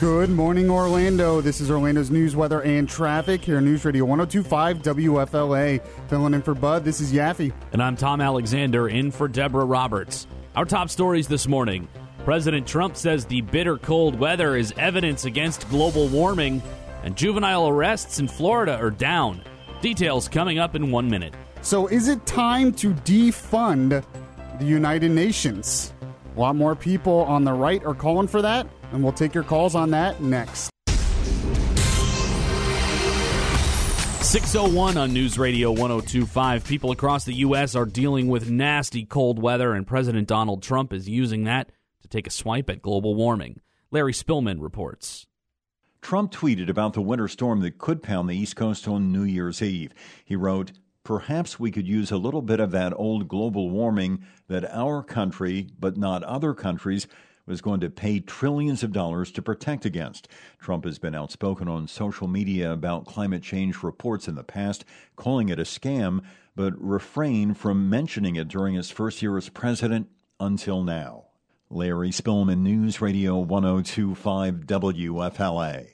Good morning, Orlando. This is Orlando's news, weather, and traffic here on News Radio 1025 WFLA. Filling in for Bud, this is Yaffee. And I'm Tom Alexander in for Deborah Roberts. Our top stories this morning President Trump says the bitter cold weather is evidence against global warming, and juvenile arrests in Florida are down. Details coming up in one minute. So, is it time to defund the United Nations? A lot more people on the right are calling for that, and we'll take your calls on that next. 601 on News Radio 1025. People across the U.S. are dealing with nasty cold weather, and President Donald Trump is using that to take a swipe at global warming. Larry Spillman reports. Trump tweeted about the winter storm that could pound the East Coast on New Year's Eve. He wrote, Perhaps we could use a little bit of that old global warming that our country, but not other countries, was going to pay trillions of dollars to protect against. Trump has been outspoken on social media about climate change reports in the past, calling it a scam, but refrained from mentioning it during his first year as president until now. Larry Spillman, News Radio 1025 WFLA.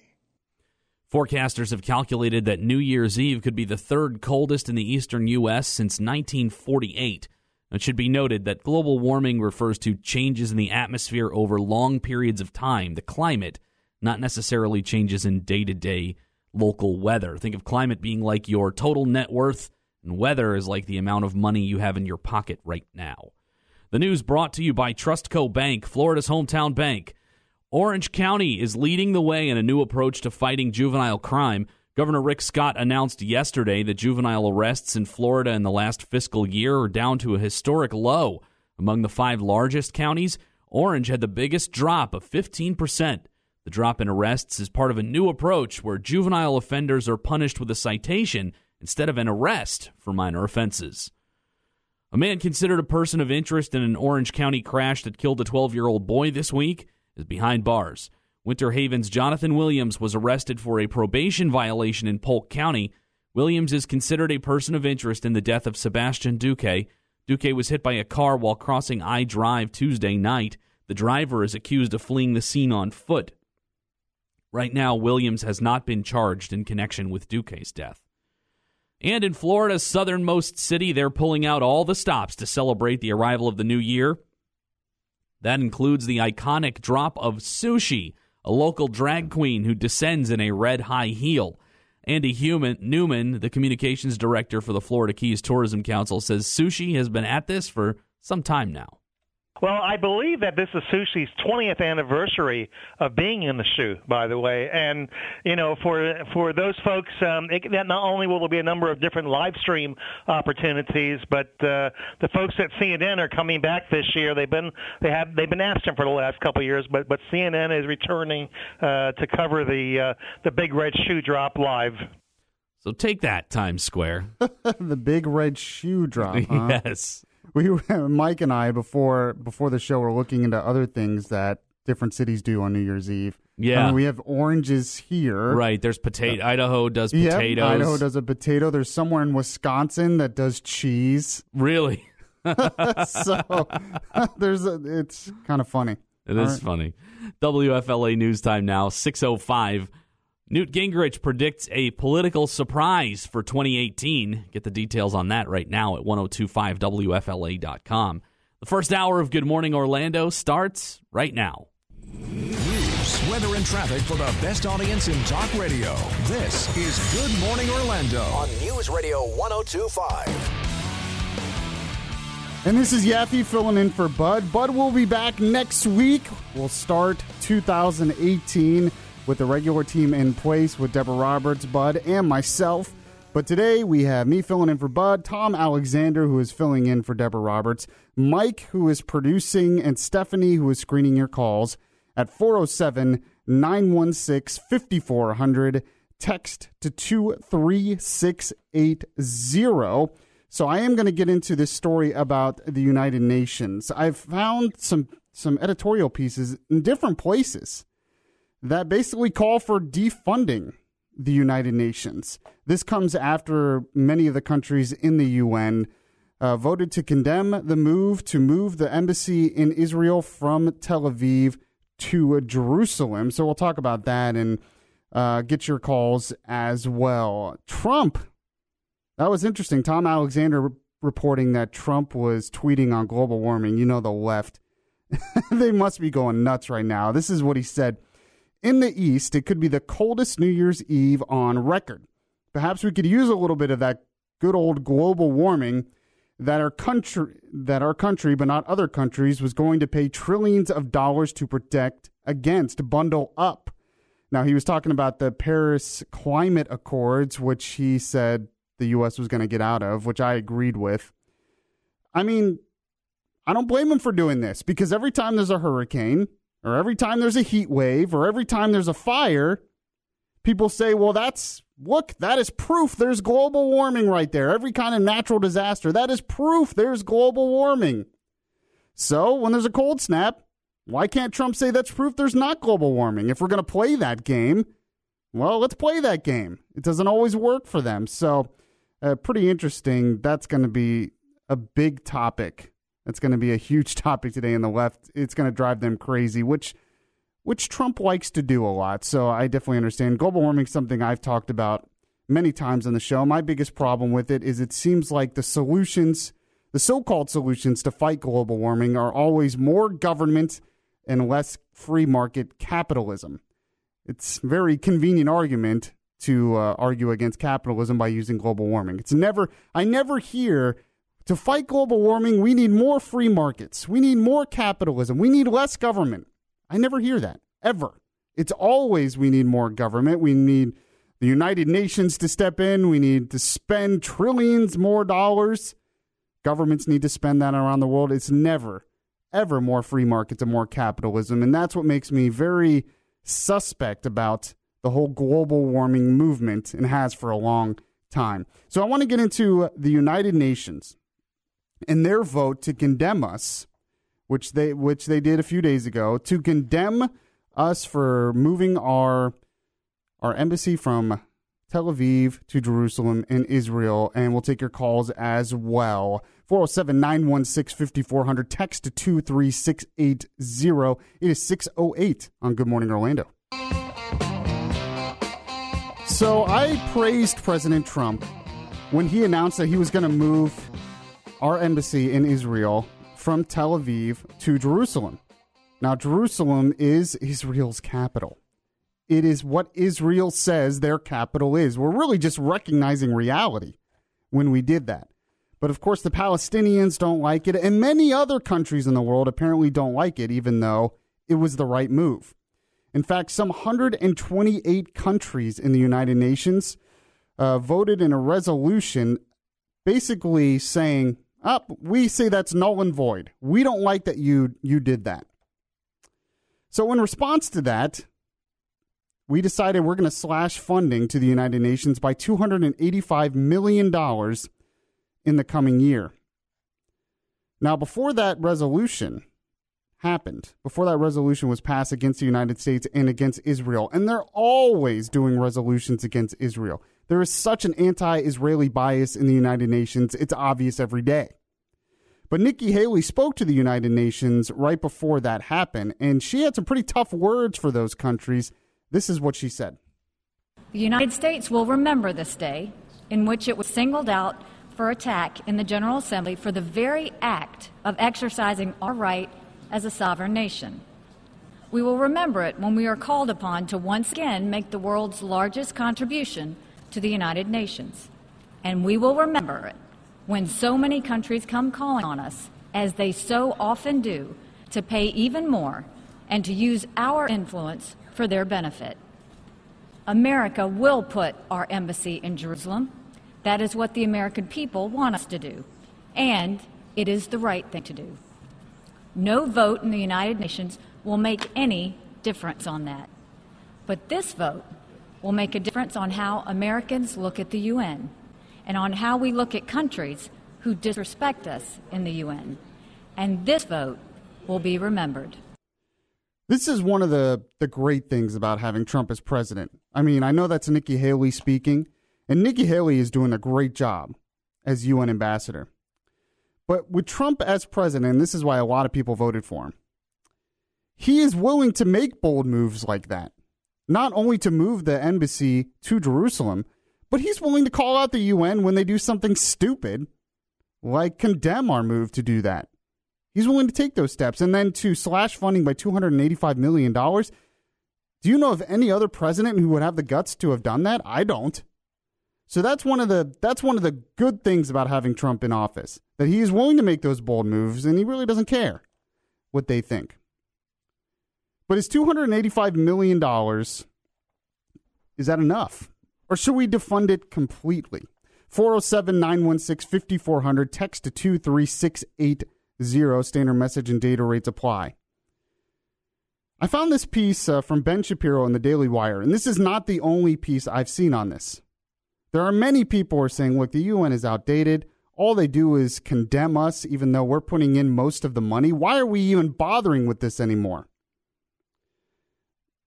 Forecasters have calculated that New Year's Eve could be the third coldest in the eastern U.S. since 1948. It should be noted that global warming refers to changes in the atmosphere over long periods of time, the climate, not necessarily changes in day to day local weather. Think of climate being like your total net worth, and weather is like the amount of money you have in your pocket right now. The news brought to you by Trustco Bank, Florida's hometown bank. Orange County is leading the way in a new approach to fighting juvenile crime. Governor Rick Scott announced yesterday that juvenile arrests in Florida in the last fiscal year are down to a historic low. Among the five largest counties, Orange had the biggest drop of 15%. The drop in arrests is part of a new approach where juvenile offenders are punished with a citation instead of an arrest for minor offenses. A man considered a person of interest in an Orange County crash that killed a 12 year old boy this week is behind bars. Winter Haven's Jonathan Williams was arrested for a probation violation in Polk County. Williams is considered a person of interest in the death of Sebastian Duque. Duque was hit by a car while crossing I Drive Tuesday night. The driver is accused of fleeing the scene on foot. Right now, Williams has not been charged in connection with Duque's death. And in Florida's southernmost city, they're pulling out all the stops to celebrate the arrival of the new year. That includes the iconic drop of Sushi, a local drag queen who descends in a red high heel. Andy Human, Newman, the communications director for the Florida Keys Tourism Council, says Sushi has been at this for some time now. Well, I believe that this is Sushi's 20th anniversary of being in the shoe, by the way. And you know, for for those folks, um, it, that not only will there be a number of different live stream opportunities, but uh, the folks at CNN are coming back this year. They've been they have they've been absent for the last couple of years, but but CNN is returning uh, to cover the uh, the big red shoe drop live. So take that, Times Square. the big red shoe drop. Huh? yes we Mike and I before before the show were looking into other things that different cities do on New Year's Eve. Yeah, I mean, we have oranges here. Right. There's potato. Uh, Idaho does potatoes. Yep, Idaho does a potato. There's somewhere in Wisconsin that does cheese. Really? so there's a, it's kind of funny. It All is right. funny. WFLA news time now 605. Newt Gingrich predicts a political surprise for 2018. Get the details on that right now at 1025WFLA.com. The first hour of Good Morning Orlando starts right now. News, weather, and traffic for the best audience in talk radio. This is Good Morning Orlando on News Radio 1025. And this is Yaffee filling in for Bud. Bud will be back next week. We'll start 2018 with the regular team in place with Deborah Roberts, Bud, and myself. But today we have me filling in for Bud, Tom Alexander, who is filling in for Deborah Roberts, Mike, who is producing, and Stephanie, who is screening your calls at 407 916 5400. Text to 23680. So I am going to get into this story about the United Nations. I've found some some editorial pieces in different places that basically call for defunding the United Nations. This comes after many of the countries in the UN uh, voted to condemn the move to move the embassy in Israel from Tel Aviv to Jerusalem. So we'll talk about that and uh, get your calls as well. Trump, that was interesting. Tom Alexander reporting that Trump was tweeting on global warming. You know, the left, they must be going nuts right now. This is what he said. In the East, it could be the coldest New Year's Eve on record. Perhaps we could use a little bit of that good old global warming that our country that our country but not other countries was going to pay trillions of dollars to protect against bundle up now he was talking about the paris climate accords which he said the us was going to get out of which i agreed with i mean i don't blame him for doing this because every time there's a hurricane or every time there's a heat wave or every time there's a fire people say well that's Look, that is proof there's global warming right there. Every kind of natural disaster, that is proof there's global warming. So, when there's a cold snap, why can't Trump say that's proof there's not global warming? If we're going to play that game, well, let's play that game. It doesn't always work for them. So, uh, pretty interesting. That's going to be a big topic. That's going to be a huge topic today in the left. It's going to drive them crazy, which which Trump likes to do a lot. So I definitely understand. Global warming something I've talked about many times on the show. My biggest problem with it is it seems like the solutions, the so called solutions to fight global warming, are always more government and less free market capitalism. It's a very convenient argument to uh, argue against capitalism by using global warming. It's never, I never hear to fight global warming, we need more free markets. We need more capitalism. We need less government. I never hear that, ever. It's always we need more government. We need the United Nations to step in. We need to spend trillions more dollars. Governments need to spend that around the world. It's never, ever more free markets and more capitalism. And that's what makes me very suspect about the whole global warming movement and has for a long time. So I want to get into the United Nations and their vote to condemn us which they which they did a few days ago, to condemn us for moving our our embassy from Tel Aviv to Jerusalem in Israel, and we'll take your calls as well. 407 916 5400. Text to 23680. It is 608 on Good Morning Orlando. So I praised President Trump when he announced that he was going to move our embassy in Israel from Tel Aviv to Jerusalem. Now, Jerusalem is Israel's capital. It is what Israel says their capital is. We're really just recognizing reality when we did that. But of course, the Palestinians don't like it, and many other countries in the world apparently don't like it, even though it was the right move. In fact, some 128 countries in the United Nations uh, voted in a resolution basically saying up, we say that's null and void. We don't like that you you did that. So in response to that, we decided we're going to slash funding to the United Nations by 285 million dollars in the coming year. Now, before that resolution happened, before that resolution was passed against the United States and against Israel, and they're always doing resolutions against Israel. There is such an anti Israeli bias in the United Nations, it's obvious every day. But Nikki Haley spoke to the United Nations right before that happened, and she had some pretty tough words for those countries. This is what she said The United States will remember this day in which it was singled out for attack in the General Assembly for the very act of exercising our right as a sovereign nation. We will remember it when we are called upon to once again make the world's largest contribution to the United Nations. And we will remember it when so many countries come calling on us, as they so often do, to pay even more and to use our influence for their benefit. America will put our embassy in Jerusalem. That is what the American people want us to do. And it is the right thing to do. No vote in the United Nations will make any difference on that. But this vote will make a difference on how Americans look at the UN and on how we look at countries who disrespect us in the UN. And this vote will be remembered. This is one of the, the great things about having Trump as president. I mean, I know that's Nikki Haley speaking, and Nikki Haley is doing a great job as UN ambassador. But with Trump as president, and this is why a lot of people voted for him, he is willing to make bold moves like that. Not only to move the embassy to Jerusalem, but he's willing to call out the UN when they do something stupid, like condemn our move to do that. He's willing to take those steps. And then to slash funding by $285 million. Do you know of any other president who would have the guts to have done that? I don't. So that's one of the that's one of the good things about having Trump in office. That he is willing to make those bold moves and he really doesn't care what they think. But is $285 million is that enough? Or should we defund it completely? 407 916 5400, text to 23680, standard message and data rates apply. I found this piece uh, from Ben Shapiro in the Daily Wire, and this is not the only piece I've seen on this. There are many people who are saying, look, the UN is outdated. All they do is condemn us, even though we're putting in most of the money. Why are we even bothering with this anymore?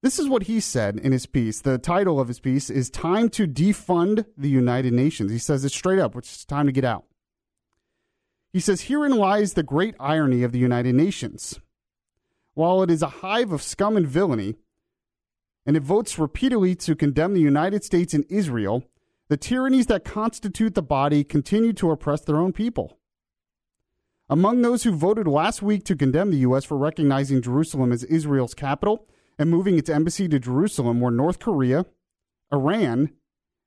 This is what he said in his piece. The title of his piece is Time to Defund the United Nations. He says it straight up, which is time to get out. He says, Herein lies the great irony of the United Nations. While it is a hive of scum and villainy, and it votes repeatedly to condemn the United States and Israel, the tyrannies that constitute the body continue to oppress their own people. Among those who voted last week to condemn the U.S. for recognizing Jerusalem as Israel's capital and moving its embassy to Jerusalem were North Korea, Iran,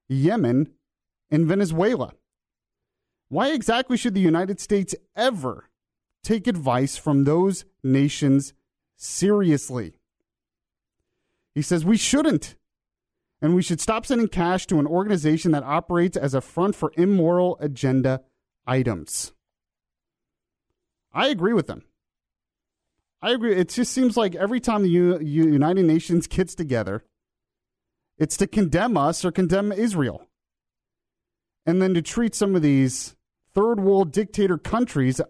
Yemen, and Venezuela. Why exactly should the United States ever take advice from those nations seriously? He says we shouldn't. And we should stop sending cash to an organization that operates as a front for immoral agenda items. I agree with them. I agree. It just seems like every time the U- United Nations gets together, it's to condemn us or condemn Israel. And then to treat some of these third world dictator countries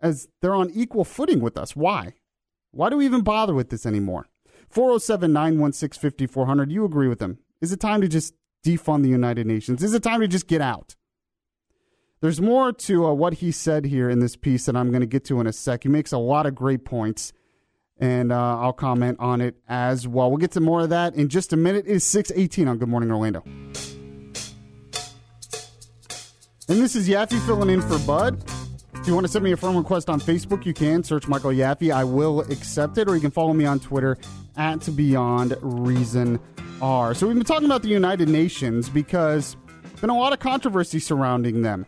as they're on equal footing with us. Why? Why do we even bother with this anymore? 407 916 5400. You agree with them. Is it time to just defund the United Nations? Is it time to just get out? There's more to uh, what he said here in this piece that I'm going to get to in a sec. He makes a lot of great points and uh, I'll comment on it as well. We'll get to more of that in just a minute. It is 618 on Good Morning Orlando. And this is Yaffee filling in for Bud. If you want to send me a friend request on Facebook, you can search Michael Yaffee. I will accept it, or you can follow me on Twitter at Beyond Reason R. So we've been talking about the United Nations because there's been a lot of controversy surrounding them.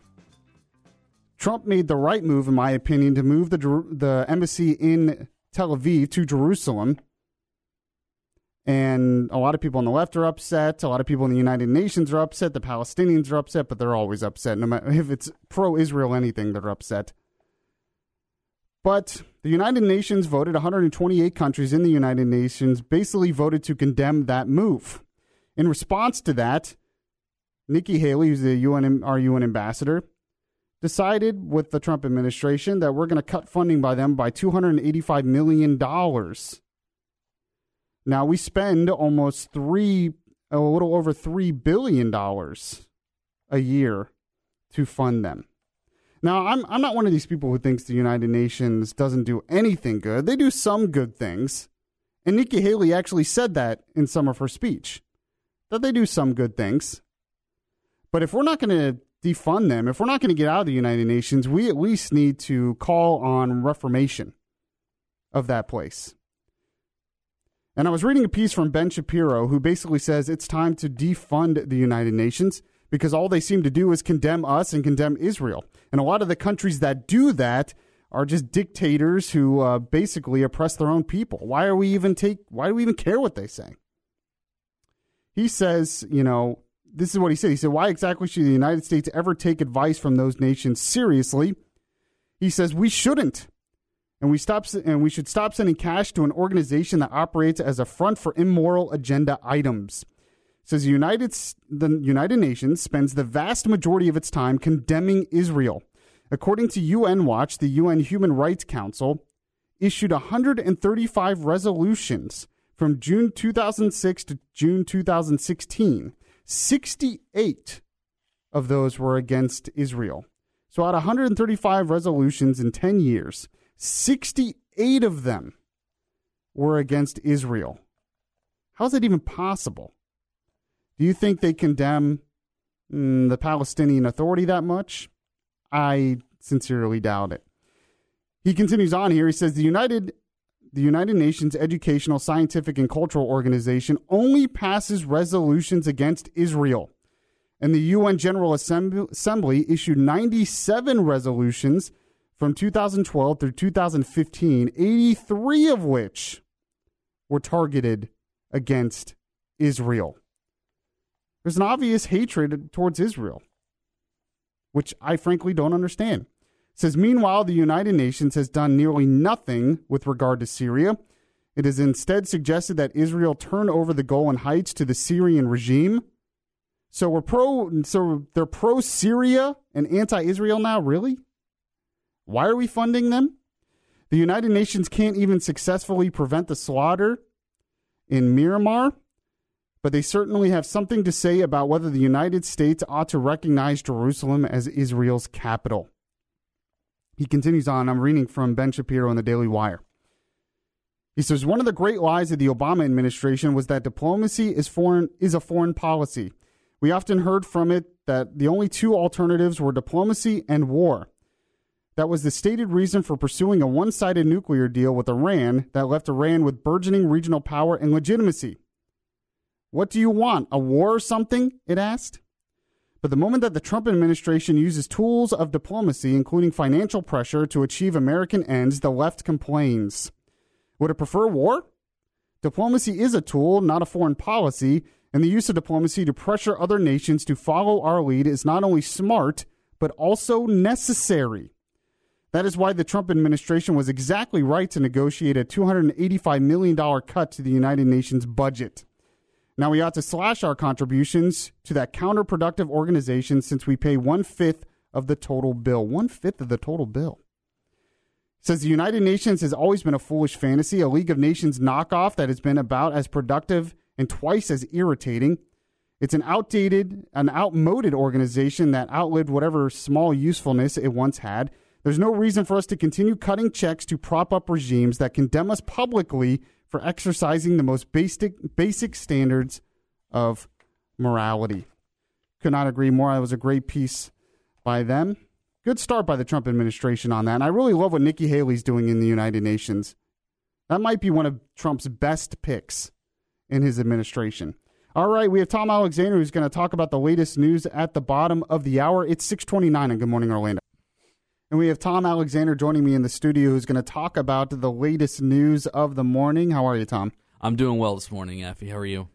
Trump made the right move, in my opinion, to move the the embassy in Tel Aviv to Jerusalem. And a lot of people on the left are upset. A lot of people in the United Nations are upset. The Palestinians are upset, but they're always upset. No matter if it's pro Israel anything, they're upset. But the United Nations voted, 128 countries in the United Nations basically voted to condemn that move. In response to that, Nikki Haley, who's the UN, our UN ambassador, decided with the Trump administration that we're going to cut funding by them by $285 million. Now we spend almost three, a little over $3 billion a year to fund them. Now, I'm, I'm not one of these people who thinks the United Nations doesn't do anything good. They do some good things. And Nikki Haley actually said that in some of her speech, that they do some good things. But if we're not going to defund them. If we're not going to get out of the United Nations, we at least need to call on reformation of that place. And I was reading a piece from Ben Shapiro who basically says it's time to defund the United Nations because all they seem to do is condemn us and condemn Israel. And a lot of the countries that do that are just dictators who uh, basically oppress their own people. Why are we even take why do we even care what they say? He says, you know, this is what he said. He said, Why exactly should the United States ever take advice from those nations seriously? He says, We shouldn't. And we stop and we should stop sending cash to an organization that operates as a front for immoral agenda items. says the United the United Nations spends the vast majority of its time condemning Israel. According to UN Watch, the UN Human Rights Council issued 135 resolutions from June 2006 to June 2016 68 of those were against Israel. So, out of 135 resolutions in 10 years, 68 of them were against Israel. How is that even possible? Do you think they condemn mm, the Palestinian Authority that much? I sincerely doubt it. He continues on here. He says the United the United Nations Educational, Scientific, and Cultural Organization only passes resolutions against Israel. And the UN General Assembly issued 97 resolutions from 2012 through 2015, 83 of which were targeted against Israel. There's an obvious hatred towards Israel, which I frankly don't understand. Says, meanwhile, the United Nations has done nearly nothing with regard to Syria. It has instead suggested that Israel turn over the Golan Heights to the Syrian regime. So we're pro so they're pro Syria and anti-Israel now, really? Why are we funding them? The United Nations can't even successfully prevent the slaughter in Myanmar, but they certainly have something to say about whether the United States ought to recognize Jerusalem as Israel's capital. He continues on. I'm reading from Ben Shapiro in the Daily Wire. He says one of the great lies of the Obama administration was that diplomacy is foreign is a foreign policy. We often heard from it that the only two alternatives were diplomacy and war. That was the stated reason for pursuing a one sided nuclear deal with Iran that left Iran with burgeoning regional power and legitimacy. What do you want? A war or something? It asked. But the moment that the Trump administration uses tools of diplomacy, including financial pressure, to achieve American ends, the left complains. Would it prefer war? Diplomacy is a tool, not a foreign policy, and the use of diplomacy to pressure other nations to follow our lead is not only smart, but also necessary. That is why the Trump administration was exactly right to negotiate a $285 million cut to the United Nations budget. Now, we ought to slash our contributions to that counterproductive organization since we pay one fifth of the total bill. One fifth of the total bill. Says the United Nations has always been a foolish fantasy, a League of Nations knockoff that has been about as productive and twice as irritating. It's an outdated, an outmoded organization that outlived whatever small usefulness it once had. There's no reason for us to continue cutting checks to prop up regimes that condemn us publicly for exercising the most basic basic standards of morality. Could not agree more. That was a great piece by them. Good start by the Trump administration on that. And I really love what Nikki Haley's doing in the United Nations. That might be one of Trump's best picks in his administration. All right, we have Tom Alexander who's going to talk about the latest news at the bottom of the hour. It's 629 and Good Morning Orlando. And we have Tom Alexander joining me in the studio who's going to talk about the latest news of the morning. How are you, Tom? I'm doing well this morning, Effie. How are you?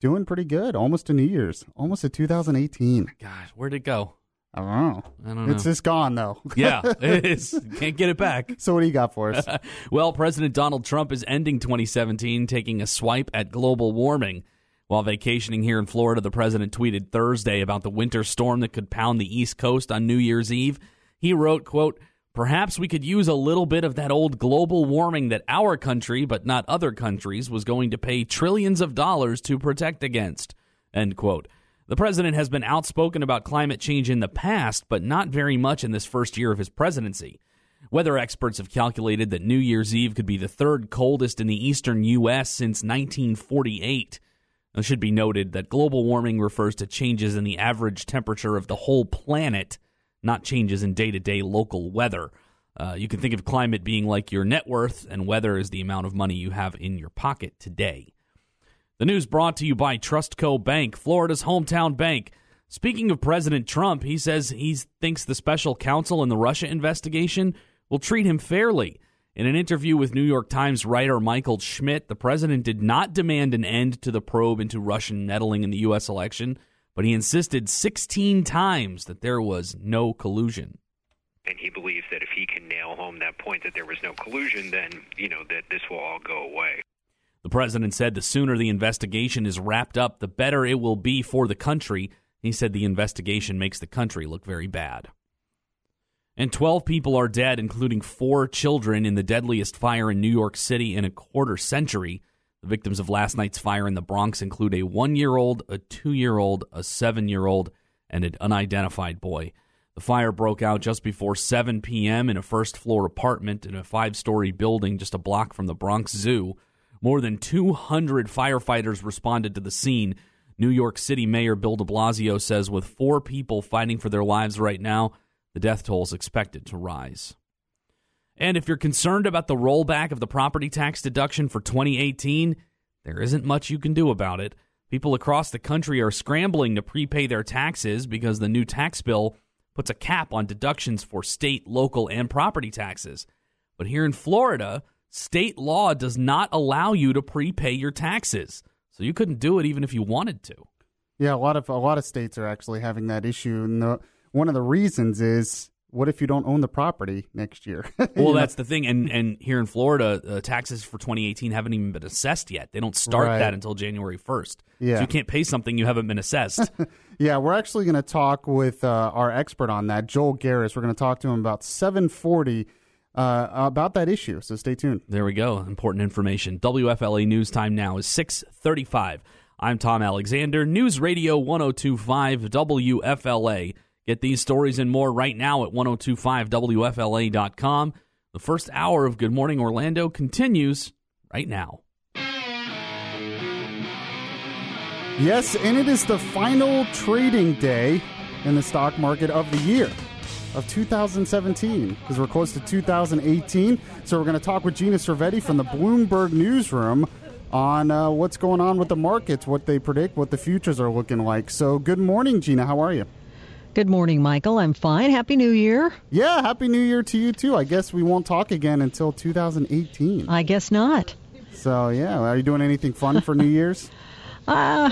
Doing pretty good. Almost to New Year's. Almost to 2018. Gosh, where'd it go? I don't know. I don't know. It's just gone, though. yeah, it is. Can't get it back. So, what do you got for us? well, President Donald Trump is ending 2017 taking a swipe at global warming. While vacationing here in Florida, the president tweeted Thursday about the winter storm that could pound the East Coast on New Year's Eve. He wrote, quote, Perhaps we could use a little bit of that old global warming that our country, but not other countries, was going to pay trillions of dollars to protect against. End quote. The president has been outspoken about climate change in the past, but not very much in this first year of his presidency. Weather experts have calculated that New Year's Eve could be the third coldest in the eastern U.S. since 1948. It should be noted that global warming refers to changes in the average temperature of the whole planet not changes in day to day local weather. Uh, you can think of climate being like your net worth, and weather is the amount of money you have in your pocket today. The news brought to you by Trustco Bank, Florida's hometown bank. Speaking of President Trump, he says he thinks the special counsel in the Russia investigation will treat him fairly. In an interview with New York Times writer Michael Schmidt, the president did not demand an end to the probe into Russian meddling in the U.S. election but he insisted 16 times that there was no collusion. And he believes that if he can nail home that point that there was no collusion, then, you know, that this will all go away. The president said the sooner the investigation is wrapped up, the better it will be for the country. He said the investigation makes the country look very bad. And 12 people are dead, including four children, in the deadliest fire in New York City in a quarter century. The victims of last night's fire in the Bronx include a one year old, a two year old, a seven year old, and an unidentified boy. The fire broke out just before 7 p.m. in a first floor apartment in a five story building just a block from the Bronx Zoo. More than 200 firefighters responded to the scene. New York City Mayor Bill de Blasio says with four people fighting for their lives right now, the death toll is expected to rise. And if you're concerned about the rollback of the property tax deduction for 2018, there isn't much you can do about it. People across the country are scrambling to prepay their taxes because the new tax bill puts a cap on deductions for state, local, and property taxes. But here in Florida, state law does not allow you to prepay your taxes. So you couldn't do it even if you wanted to. Yeah, a lot of a lot of states are actually having that issue, and the, one of the reasons is what if you don't own the property next year? well, that's the thing, and and here in Florida, uh, taxes for 2018 haven't even been assessed yet. They don't start Right. that until January 1st. Yeah. so you can't pay something you haven't been assessed. Yeah, we're actually going to talk with uh, our expert on that, Joel Garris. We're going to talk to him about 740 uh, about that issue. So stay tuned. There we go. Important information. WFLA news time now is 635. I'm Tom Alexander, News Radio 1025 WFLA. Get these stories and more right now at 1025WFLA.com. The first hour of Good Morning Orlando continues right now. Yes, and it is the final trading day in the stock market of the year of 2017 because we're close to 2018. So we're going to talk with Gina Cervetti from the Bloomberg Newsroom on uh, what's going on with the markets, what they predict, what the futures are looking like. So good morning, Gina. How are you? Good morning, Michael. I'm fine. Happy New Year. Yeah, happy New Year to you too. I guess we won't talk again until 2018. I guess not. So yeah, are you doing anything fun for New Year's? Uh,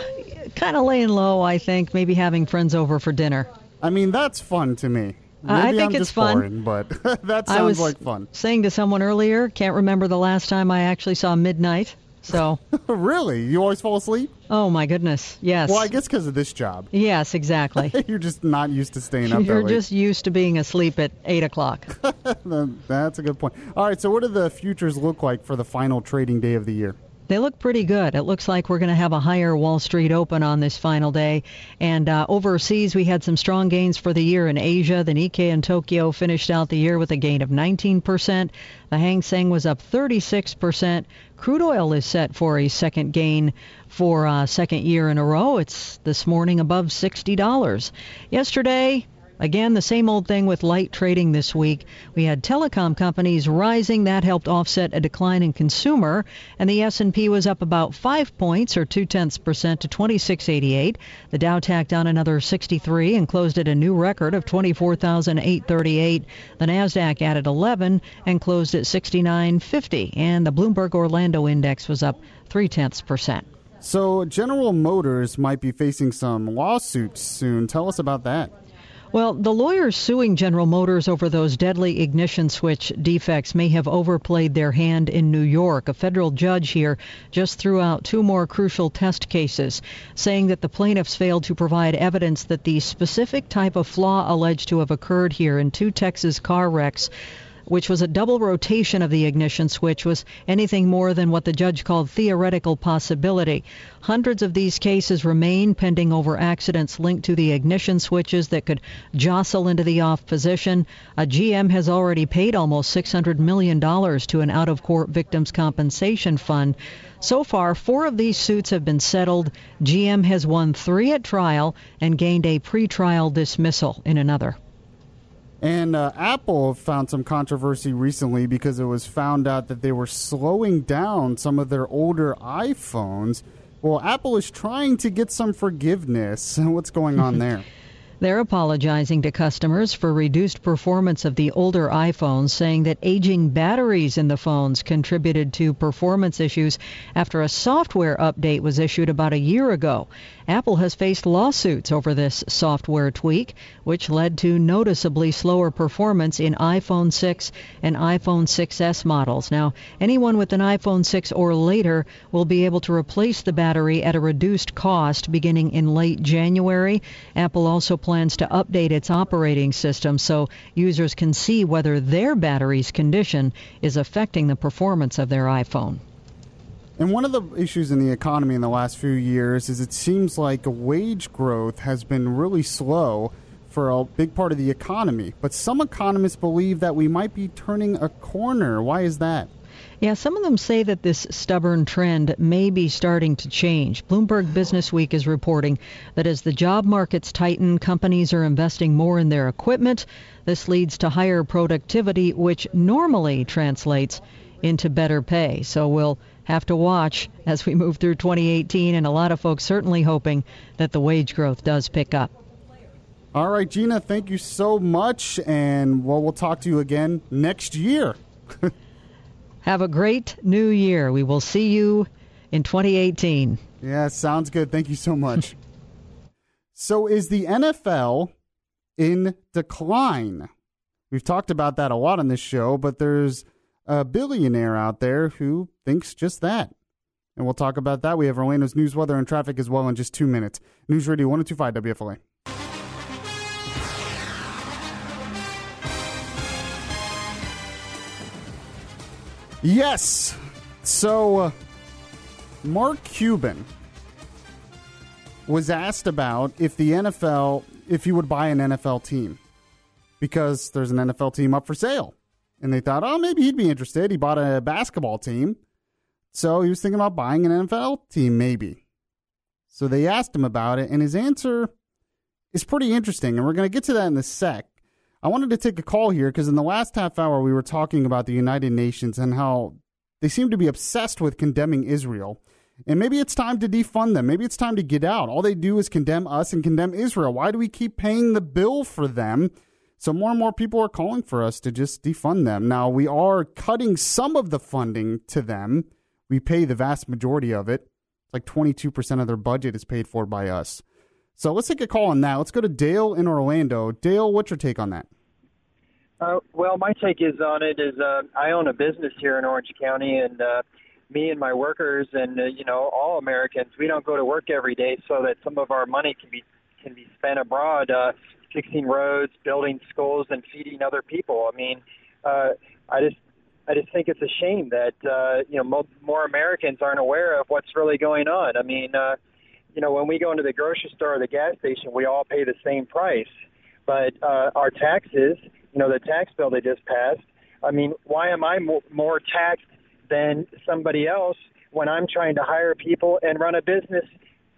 kind of laying low, I think. Maybe having friends over for dinner. I mean, that's fun to me. Maybe I think I'm it's fun. boring, but that I sounds was like fun. saying to someone earlier, can't remember the last time I actually saw midnight. So, really? You always fall asleep? oh my goodness, yes. Well, I guess because of this job. yes, exactly. You're just not used to staying up You're just used to being asleep at eight o'clock. That's a good point. All right, so what do the futures look like for the final trading day of the year? They look pretty good. It looks like we're going to have a higher Wall Street open on this final day. And uh, overseas, we had some strong gains for the year in Asia. The Nikkei in Tokyo finished out the year with a gain of 19%. The Hang Seng was up 36%. Crude oil is set for a second gain for a second year in a row. It's this morning above $60. Yesterday, Again, the same old thing with light trading this week. We had telecom companies rising. That helped offset a decline in consumer, and the S&P was up about five points, or two tenths percent, to 2688. The Dow tacked on another 63 and closed at a new record of 24,838. The Nasdaq added 11 and closed at 6950, and the Bloomberg Orlando Index was up three tenths percent. So, General Motors might be facing some lawsuits soon. Tell us about that. Well, the lawyers suing General Motors over those deadly ignition switch defects may have overplayed their hand in New York. A federal judge here just threw out two more crucial test cases, saying that the plaintiffs failed to provide evidence that the specific type of flaw alleged to have occurred here in two Texas car wrecks which was a double rotation of the ignition switch, was anything more than what the judge called theoretical possibility. Hundreds of these cases remain pending over accidents linked to the ignition switches that could jostle into the off position. A GM has already paid almost $600 million to an out of court victims compensation fund. So far, four of these suits have been settled. GM has won three at trial and gained a pretrial dismissal in another. And uh, Apple found some controversy recently because it was found out that they were slowing down some of their older iPhones. Well, Apple is trying to get some forgiveness. What's going on there? They're apologizing to customers for reduced performance of the older iPhones, saying that aging batteries in the phones contributed to performance issues after a software update was issued about a year ago. Apple has faced lawsuits over this software tweak, which led to noticeably slower performance in iPhone 6 and iPhone 6s models. Now, anyone with an iPhone 6 or later will be able to replace the battery at a reduced cost beginning in late January. Apple also plans to update its operating system so users can see whether their battery's condition is affecting the performance of their iPhone. And one of the issues in the economy in the last few years is it seems like wage growth has been really slow for a big part of the economy. But some economists believe that we might be turning a corner. Why is that? Yeah, some of them say that this stubborn trend may be starting to change. Bloomberg Business Week is reporting that as the job markets tighten, companies are investing more in their equipment. This leads to higher productivity, which normally translates into better pay. So we'll have to watch as we move through 2018, and a lot of folks certainly hoping that the wage growth does pick up. All right, Gina, thank you so much, and well, we'll talk to you again next year. Have a great new year. We will see you in 2018. Yeah, sounds good. Thank you so much. so, is the NFL in decline? We've talked about that a lot on this show, but there's a billionaire out there who thinks just that. And we'll talk about that. We have Orlando's news, weather, and traffic as well in just two minutes. News Radio 1025 WFLA. Yes. So, uh, Mark Cuban was asked about if the NFL, if he would buy an NFL team, because there's an NFL team up for sale. And they thought, oh, maybe he'd be interested. He bought a basketball team. So he was thinking about buying an NFL team, maybe. So they asked him about it, and his answer is pretty interesting. And we're going to get to that in a sec. I wanted to take a call here because in the last half hour we were talking about the United Nations and how they seem to be obsessed with condemning Israel. And maybe it's time to defund them. Maybe it's time to get out. All they do is condemn us and condemn Israel. Why do we keep paying the bill for them? So more and more people are calling for us to just defund them. Now, we are cutting some of the funding to them. We pay the vast majority of it. Like 22% of their budget is paid for by us. So let's take a call on that. Let's go to Dale in Orlando. Dale, what's your take on that? Uh, well, my take is on it is uh, I own a business here in Orange County, and uh, me and my workers, and uh, you know all Americans, we don't go to work every day so that some of our money can be can be spent abroad, uh, fixing roads, building schools, and feeding other people. I mean, uh, I just I just think it's a shame that uh, you know mo- more Americans aren't aware of what's really going on. I mean. Uh, you know, when we go into the grocery store or the gas station, we all pay the same price. But uh, our taxes, you know, the tax bill they just passed, I mean, why am I mo- more taxed than somebody else when I'm trying to hire people and run a business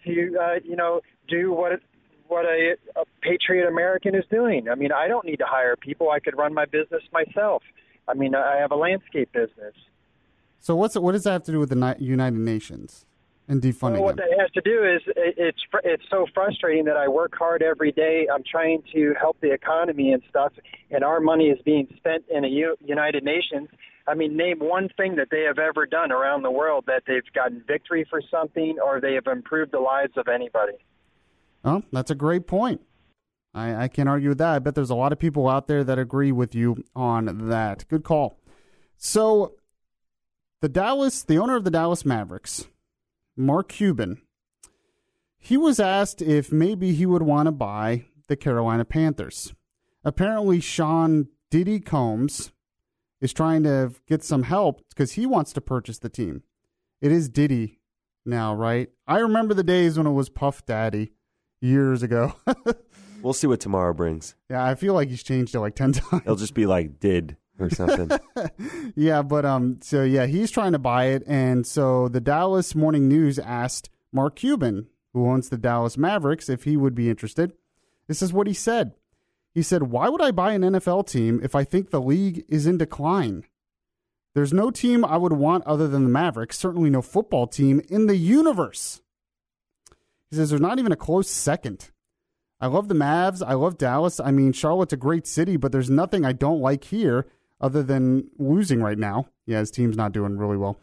to, uh, you know, do what what a, a patriot American is doing? I mean, I don't need to hire people. I could run my business myself. I mean, I have a landscape business. So what's what does that have to do with the United Nations? and defunding well, what them? that has to do is it's it's so frustrating that I work hard every day. I'm trying to help the economy and stuff, and our money is being spent in a U- United Nations. I mean, name one thing that they have ever done around the world that they've gotten victory for something or they have improved the lives of anybody. Oh, that's a great point. I, I can't argue with that. I bet there's a lot of people out there that agree with you on that. Good call. So, the Dallas, the owner of the Dallas Mavericks, Mark Cuban, he was asked if maybe he would want to buy the Carolina Panthers. Apparently, Sean Diddy Combs is trying to get some help because he wants to purchase the team. It is Diddy now, right? I remember the days when it was Puff Daddy years ago. we'll see what tomorrow brings. Yeah, I feel like he's changed it like 10 times. It'll just be like did or something. yeah, but um, so yeah, he's trying to buy it, and so the Dallas Morning News asked Mark Cuban, who owns the Dallas Mavericks, if he would be interested. This is what he said. He said, "Why would I buy an NFL team if I think the league is in decline? There's no team I would want other than the Mavericks. Certainly no football team in the universe." He says, "There's not even a close second. I love the Mavs. I love Dallas. I mean, Charlotte's a great city, but there's nothing I don't like here other than losing right now. Yeah, his team's not doing really well.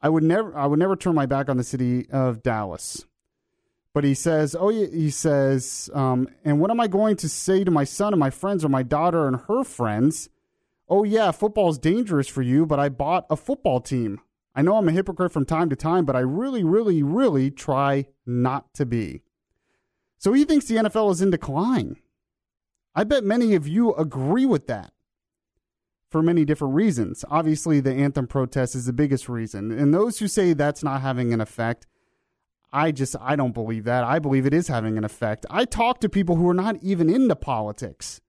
I would never I would never turn my back on the city of Dallas. But he says, oh, he says, um, and what am I going to say to my son and my friends or my daughter and her friends? Oh, yeah, football's dangerous for you, but I bought a football team. I know I'm a hypocrite from time to time, but I really, really, really try not to be. So he thinks the NFL is in decline. I bet many of you agree with that for many different reasons. Obviously, the anthem protest is the biggest reason. And those who say that's not having an effect, I just I don't believe that. I believe it is having an effect. I talk to people who are not even into politics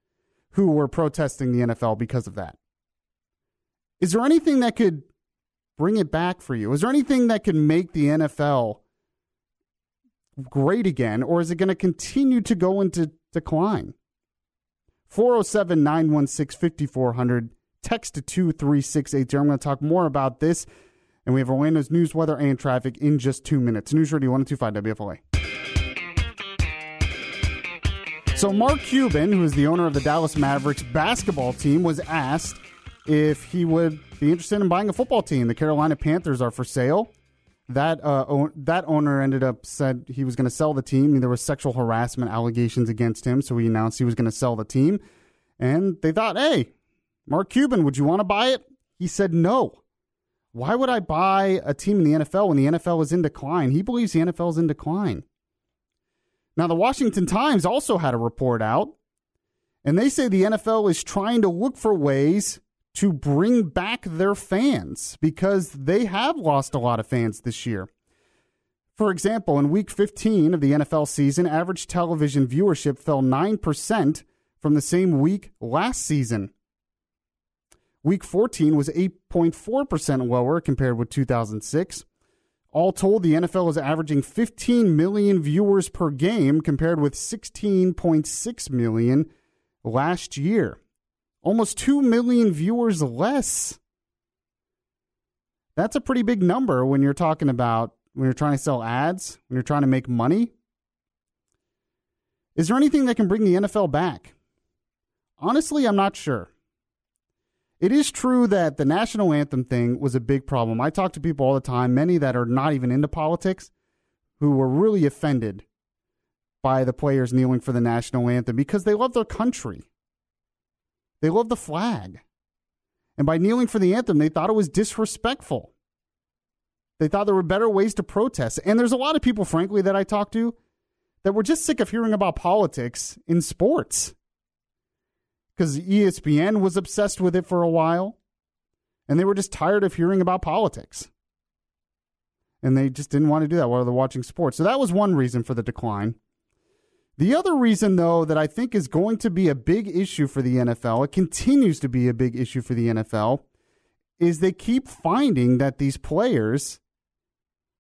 who were protesting the NFL because of that. Is there anything that could bring it back for you? Is there anything that can make the NFL great again, or is it going to continue to go into decline? 407 916 5400. Text to 23680. I'm going to talk more about this. And we have Orlando's news, weather, and traffic in just two minutes. News Radio 1025 WFLA. So, Mark Cuban, who is the owner of the Dallas Mavericks basketball team, was asked if he would be interested in buying a football team. The Carolina Panthers are for sale. That uh, o- that owner ended up said he was going to sell the team. There was sexual harassment allegations against him, so he announced he was going to sell the team. And they thought, hey, Mark Cuban, would you want to buy it? He said no. Why would I buy a team in the NFL when the NFL is in decline? He believes the NFL is in decline. Now, the Washington Times also had a report out, and they say the NFL is trying to look for ways to bring back their fans because they have lost a lot of fans this year. For example, in week 15 of the NFL season, average television viewership fell 9% from the same week last season. Week 14 was 8.4% lower compared with 2006. All told, the NFL is averaging 15 million viewers per game compared with 16.6 million last year. Almost 2 million viewers less. That's a pretty big number when you're talking about when you're trying to sell ads, when you're trying to make money. Is there anything that can bring the NFL back? Honestly, I'm not sure. It is true that the national anthem thing was a big problem. I talk to people all the time, many that are not even into politics, who were really offended by the players kneeling for the national anthem because they love their country. They love the flag. And by kneeling for the anthem, they thought it was disrespectful. They thought there were better ways to protest. And there's a lot of people, frankly, that I talk to that were just sick of hearing about politics in sports because ESPN was obsessed with it for a while, and they were just tired of hearing about politics. And they just didn't want to do that while they're watching sports. So that was one reason for the decline. The other reason, though, that I think is going to be a big issue for the NFL, it continues to be a big issue for the NFL, is they keep finding that these players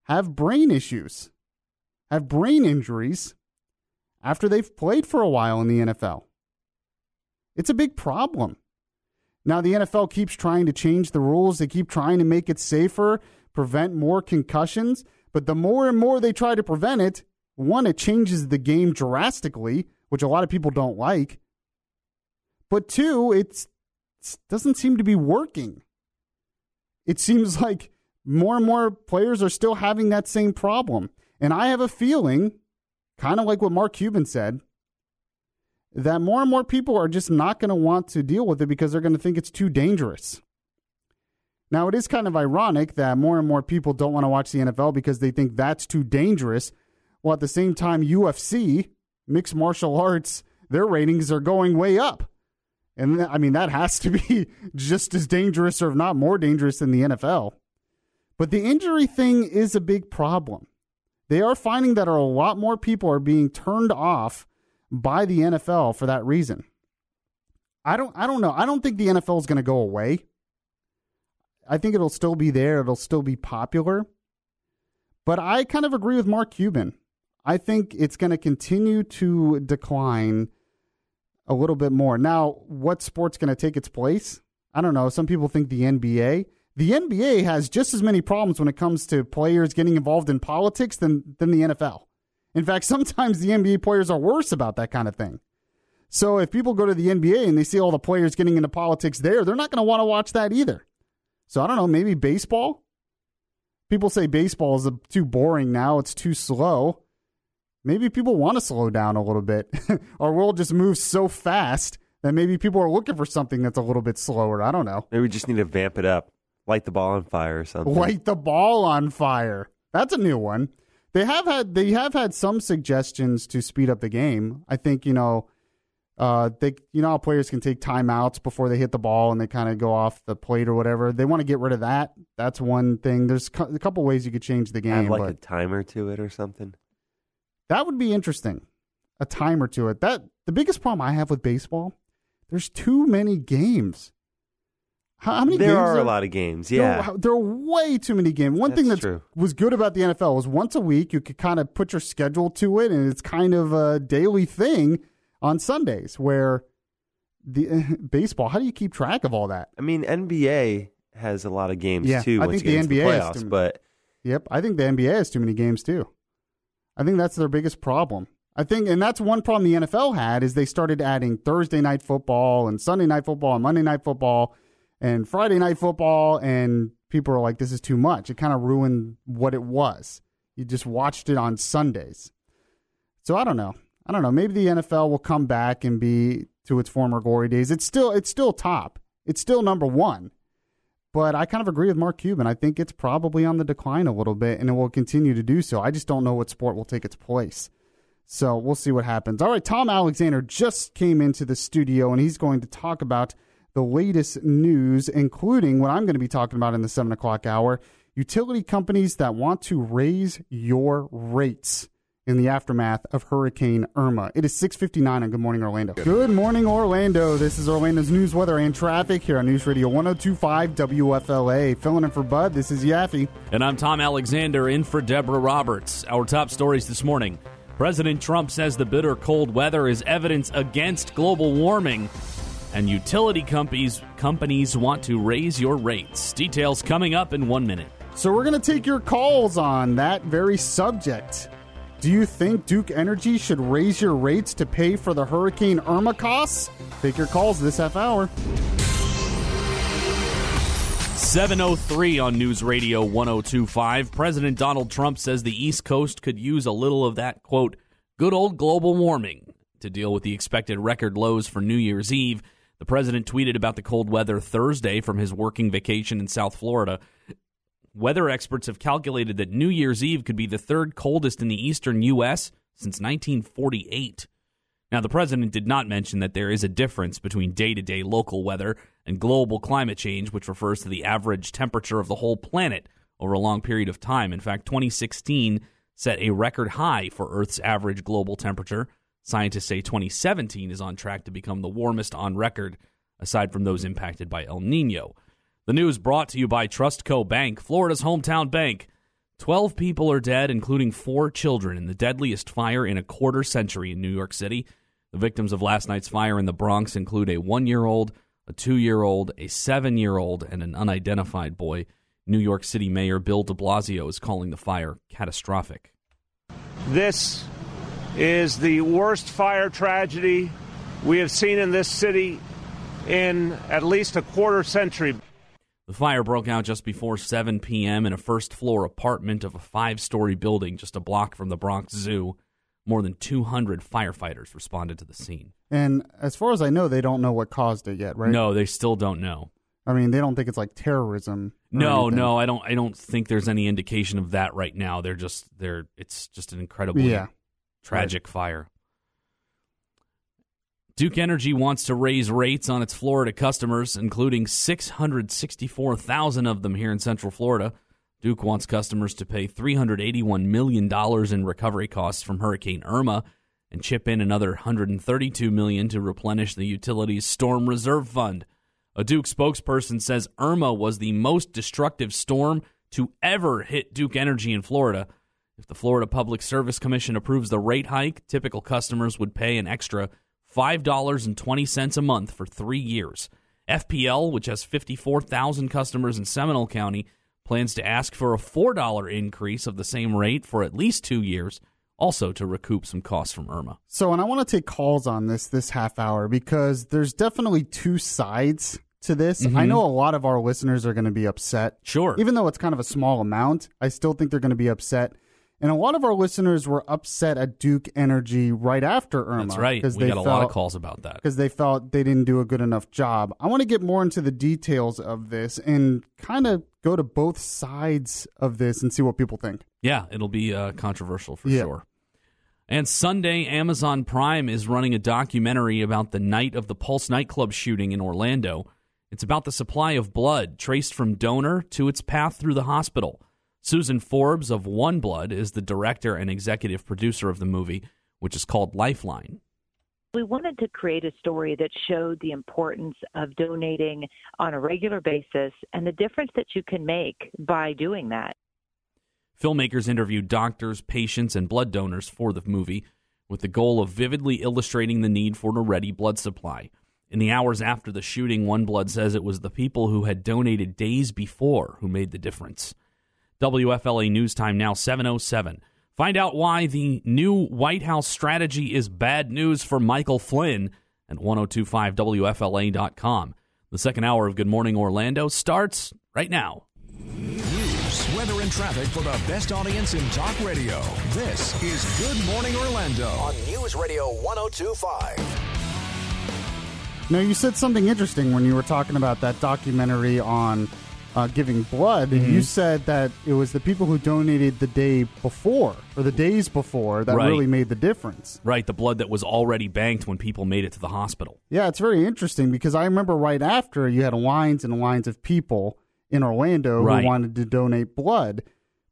have brain issues, have brain injuries after they've played for a while in the NFL. It's a big problem. Now, the NFL keeps trying to change the rules. They keep trying to make it safer, prevent more concussions. But the more and more they try to prevent it, one, it changes the game drastically, which a lot of people don't like. But two, it doesn't seem to be working. It seems like more and more players are still having that same problem. And I have a feeling, kind of like what Mark Cuban said, that more and more people are just not going to want to deal with it because they're going to think it's too dangerous. Now, it is kind of ironic that more and more people don't want to watch the NFL because they think that's too dangerous. While at the same time, UFC, mixed martial arts, their ratings are going way up. And I mean, that has to be just as dangerous or if not more dangerous than the NFL. But the injury thing is a big problem. They are finding that a lot more people are being turned off by the NFL for that reason. I don't I don't know. I don't think the NFL is going to go away. I think it'll still be there. It'll still be popular. But I kind of agree with Mark Cuban. I think it's going to continue to decline a little bit more. Now, what sport's going to take its place? I don't know. Some people think the NBA. The NBA has just as many problems when it comes to players getting involved in politics than than the NFL. In fact, sometimes the NBA players are worse about that kind of thing. So if people go to the NBA and they see all the players getting into politics there, they're not going to want to watch that either. So I don't know, maybe baseball? People say baseball is too boring now, it's too slow. Maybe people want to slow down a little bit. Our world just moves so fast that maybe people are looking for something that's a little bit slower. I don't know. Maybe we just need to vamp it up. Light the ball on fire or something. Light the ball on fire. That's a new one. They have had they have had some suggestions to speed up the game. I think you know, uh, they you know how players can take timeouts before they hit the ball and they kind of go off the plate or whatever. They want to get rid of that. That's one thing. There's a couple ways you could change the game. Add like but a timer to it or something. That would be interesting. A timer to it. That the biggest problem I have with baseball. There's too many games. How, many there games are a lot of games. Yeah. There, there are way too many games. One thing that was good about the NFL was once a week you could kind of put your schedule to it, and it's kind of a daily thing on Sundays. Where the baseball, how do you keep track of all that? I mean, NBA has a lot of games Yeah, too. I think the NBA the has too but Yep, I think the NBA has too many games too. I think that's their biggest problem. I think, and that's one problem the NFL had is they started adding Thursday night football and Sunday night football and Monday night football and Friday night football, and people are like, "This is too much." It kind of ruined what it was. You just watched it on Sundays. So I don't know. I don't know. Maybe the NFL will come back and be to its former glory days. It's still it's still top. It's still number one. But I kind of agree with Mark Cuban. I think it's probably on the decline a little bit, and it will continue to do so. I just don't know what sport will take its place. So we'll see what happens. All right, Tom Alexander just came into the studio, and he's going to talk about the latest news, including what I'm going to be talking about in the 7 o'clock hour utility companies that want to raise your rates in the aftermath of Hurricane Irma. It is 6:59 on Good Morning Orlando. Good morning Orlando. This is Orlando's news, weather, and traffic here on News Radio 1025 WFLA. Filling in for Bud. This is Yaffee. And I'm Tom Alexander in for Deborah Roberts. Our top stories this morning. President Trump says the bitter cold weather is evidence against global warming. And utility companies companies want to raise your rates. Details coming up in one minute. So we're going to take your calls on that very subject. Do you think Duke Energy should raise your rates to pay for the Hurricane Irma costs? Take your calls this half hour. 703 on News Radio 1025. President Donald Trump says the East Coast could use a little of that, quote, good old global warming to deal with the expected record lows for New Year's Eve. The president tweeted about the cold weather Thursday from his working vacation in South Florida. Weather experts have calculated that New Year's Eve could be the third coldest in the eastern U.S. since 1948. Now, the president did not mention that there is a difference between day to day local weather and global climate change, which refers to the average temperature of the whole planet over a long period of time. In fact, 2016 set a record high for Earth's average global temperature. Scientists say 2017 is on track to become the warmest on record, aside from those impacted by El Nino. The news brought to you by Trustco Bank, Florida's hometown bank. 12 people are dead, including four children, in the deadliest fire in a quarter century in New York City. The victims of last night's fire in the Bronx include a one year old, a two year old, a seven year old, and an unidentified boy. New York City Mayor Bill de Blasio is calling the fire catastrophic. This is the worst fire tragedy we have seen in this city in at least a quarter century. The fire broke out just before 7 p.m. in a first floor apartment of a five story building just a block from the Bronx Zoo. More than 200 firefighters responded to the scene. And as far as I know, they don't know what caused it yet, right? No, they still don't know. I mean, they don't think it's like terrorism. No, anything. no, I don't. I don't think there's any indication of that right now. They're just they're. It's just an incredibly Yeah. tragic fire. Duke Energy wants to raise rates on its Florida customers, including 664,000 of them here in Central Florida. Duke wants customers to pay $381 million in recovery costs from Hurricane Irma and chip in another 132 million to replenish the utility's storm reserve fund. A Duke spokesperson says Irma was the most destructive storm to ever hit Duke Energy in Florida. If the Florida Public Service Commission approves the rate hike, typical customers would pay an extra $5.20 a month for three years. FPL, which has 54,000 customers in Seminole County, plans to ask for a $4 increase of the same rate for at least two years, also to recoup some costs from Irma. So, and I want to take calls on this this half hour because there's definitely two sides to this. I Mhm. know a lot of our listeners are going to be upset. Sure. Even though it's kind of a small amount, I still think they're going to be upset. And a lot of our listeners were upset at Duke Energy right after Irma. That's right. We they got a lot of calls about that. because they felt they didn't do a good enough job. I want to get more into the details of this and kind of go to both sides of this and see what people think. Yeah, it'll be uh, controversial for Yeah. sure. And Sunday, Amazon Prime is running a documentary about the night of the Pulse nightclub shooting in Orlando. It's about the supply of blood traced from donor to its path through the hospital. Susan Forbes of One Blood is the director and executive producer of the movie, which is called Lifeline. We wanted to create a story that showed the importance of donating on a regular basis and the difference that you can make by doing that. Filmmakers interviewed doctors, patients, and blood donors for the movie with the goal of vividly illustrating the need for a ready blood supply. In the hours after the shooting, One Blood says it was the people who had donated days before who made the difference. WFLA News Time now 707. Find out why the new White House strategy is bad news for Michael Flynn at 1025WFLA.com. The second hour of Good Morning Orlando starts right now. News, weather, and traffic for the best audience in talk radio. This is Good Morning Orlando on News Radio 1025. Now, you said something interesting when you were talking about that documentary on uh, giving blood, mm-hmm. you said that it was the people who donated the day before or the days before that right. really made the difference. Right, the blood that was already banked when people made it to the hospital. Yeah, it's very interesting because I remember right after you had lines and lines of people in Orlando right. who wanted to donate blood.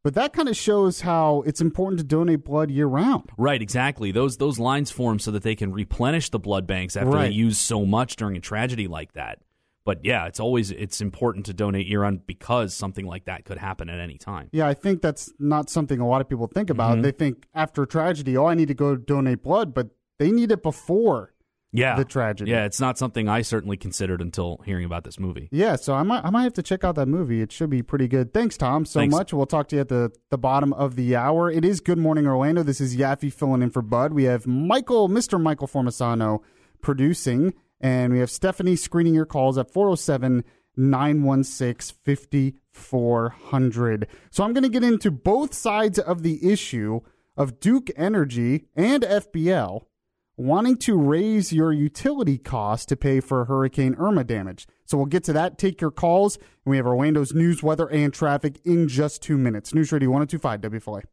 But that kind of shows how it's important to donate blood year round. Right, exactly. Those those lines form so that they can replenish the blood banks after right. they use so much during a tragedy like that but yeah, it's always it's important to donate year round because something like that could happen at any time. Yeah, I think that's not something a lot of people think about. Mm-hmm. They think after tragedy, oh, I need to go donate blood, but they need it before yeah. the tragedy. Yeah, it's not something I certainly considered until hearing about this movie. Yeah, so I might I might have to check out that movie. It should be pretty good. Thanks, Tom, so Thanks. much. We'll talk to you at the, the bottom of the hour. It is Good Morning Orlando. This is Yaffee filling in for Bud. We have Michael, Mr. Michael Formasano producing, and we have Stephanie screening your calls at 407 916 5400. So I'm going to get into both sides of the issue of Duke Energy and FPL wanting to raise your utility costs to pay for Hurricane Irma damage. So we'll get to that. Take your calls. And we have Orlando's news, weather, and traffic in just two minutes. News Radio 1025 WFLA.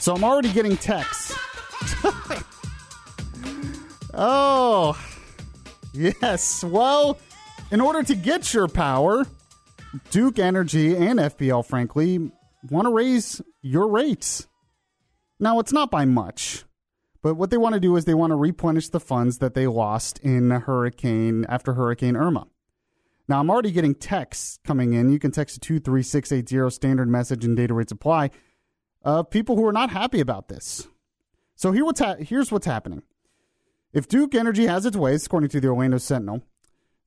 So I'm already getting texts. oh, yes. Well, in order to get your power, Duke Energy and FPL, frankly, want to raise your rates. Now, it's not by much, but what they want to do is they want to replenish the funds that they lost in hurricane after Hurricane Irma. Now, I'm already getting texts coming in. You can text to 23680 standard message and data rates apply of people who are not happy about this. So here what's ha- here's what's happening. If Duke Energy has its ways, according to the Orlando Sentinel,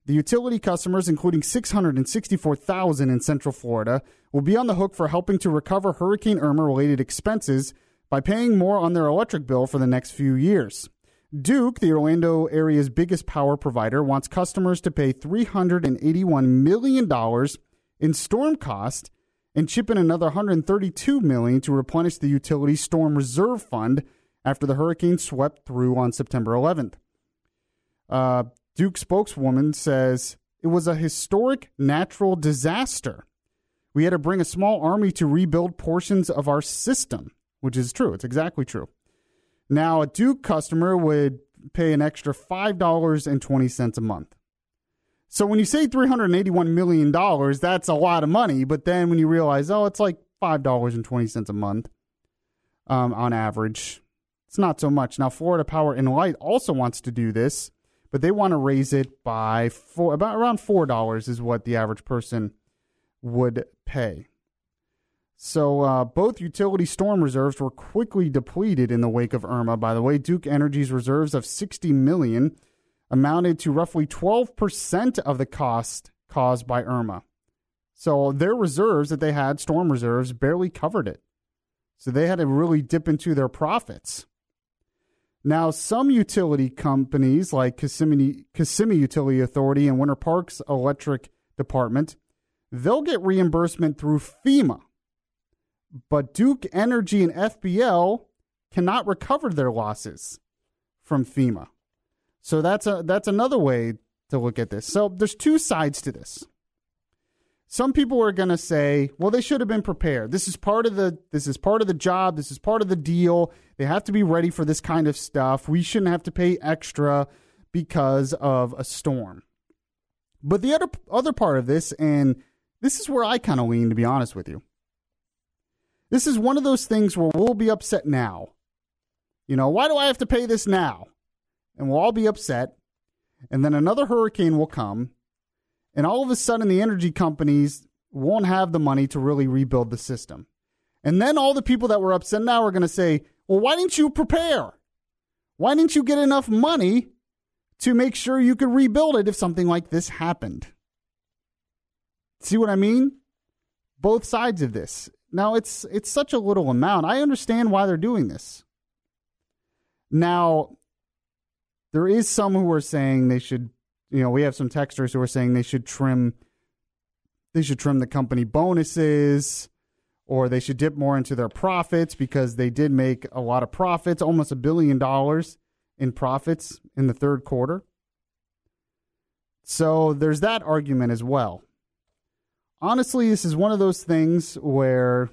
the utility customers, including 664,000 in Central Florida, will be on the hook for helping to recover Hurricane Irma related expenses by paying more on their electric bill for the next few years. Duke, the Orlando area's biggest power provider, wants customers to pay $381 million in storm cost and chip in another $132 million to replenish the utility storm reserve fund after the hurricane swept through on September 11th. Uh, Duke spokeswoman says it was a historic natural disaster. We had to bring a small army to rebuild portions of our system, which is true. It's exactly true. Now, a Duke customer would pay an extra $5.20 a month. So when you say $381 million, that's a lot of money. But then when you realize, oh, it's like $5.20 a month um, on average, it's not so much. Now, Florida Power and Light also wants to do this, but they want to raise it by four, about around $4 is what the average person would pay. So uh, both utility storm reserves were quickly depleted in the wake of Irma. By the way, Duke Energy's reserves of 60 million amounted to roughly 12% of the cost caused by Irma. So their reserves that they had, storm reserves, barely covered it. So they had to really dip into their profits. Now, some utility companies like Kissimmee, Kissimmee Utility Authority and Winter Parks Electric Department, they'll get reimbursement through FEMA. But Duke Energy and FPL cannot recover their losses from FEMA. So that's a that's another way to look at this. So there's two sides to this. Some people are going to say, "Well, they should have been prepared. This is part of the this is part of the job. This is part of the deal. They have to be ready for this kind of stuff. We shouldn't have to pay extra because of a storm." But the other other part of this and this is where I kind of lean to be honest with you. This is one of those things where we'll be upset now. You know, why do I have to pay this now? And we'll all be upset. And then another hurricane will come. And all of a sudden, the energy companies won't have the money to really rebuild the system. And then all the people that were upset now are going to say, well, why didn't you prepare? Why didn't you get enough money to make sure you could rebuild it if something like this happened? See what I mean? Both sides of this. Now it's it's such a little amount. I understand why they're doing this. Now there is some who are saying they should, you know, we have some texters who are saying they should trim they should trim the company bonuses or they should dip more into their profits because they did make a lot of profits, almost a billion dollars in profits in the third quarter. So there's that argument as well. Honestly, this is one of those things where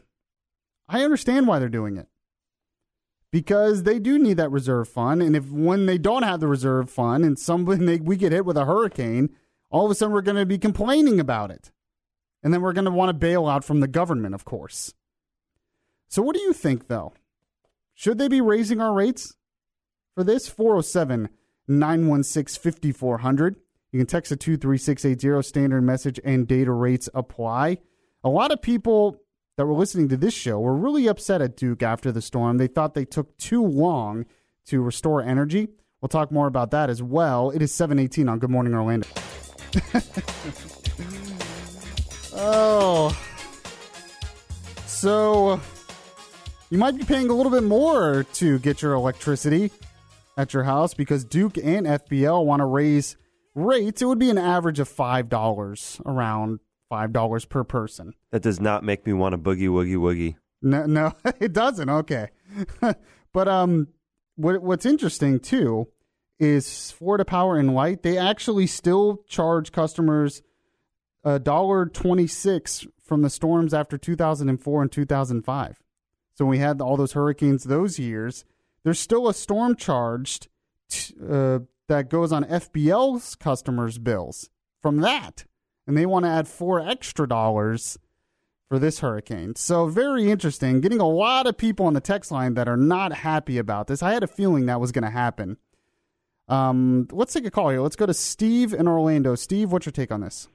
I understand why they're doing it. Because they do need that reserve fund. And if when they don't have the reserve fund and somebody they, we get hit with a hurricane, all of a sudden we're going to be complaining about it. And then we're going to want to bail out from the government, of course. So, what do you think, though? Should they be raising our rates for this? 407 916 5400. You can text a 23680, standard message and data rates apply. A lot of people that were listening to this show were really upset at Duke after the storm. They thought they took too long to restore energy. We'll talk more about that as well. It is 718 on Good Morning Orlando. Oh. So you might be paying a little bit more to get your electricity at your house because Duke and FPL want to raise rates. It would be an average of $5, around $5 per person. That does not make me want to boogie woogie woogie. No, no, it doesn't. Okay. but um what what's interesting too is Florida Power and Light, they actually still charge customers a dollar twenty six from the storms after 2004 and 2005. So we had all those hurricanes those years, there's still a storm charged t- uh, that goes on FPL's customers' bills from that, and they want to add four extra dollars for this hurricane. So very interesting. Getting a lot of people on the text line that are not happy about this. I had a feeling that was going to happen. Um, let's take a call here. Let's go to Steve in Orlando. Steve, what's your take on this?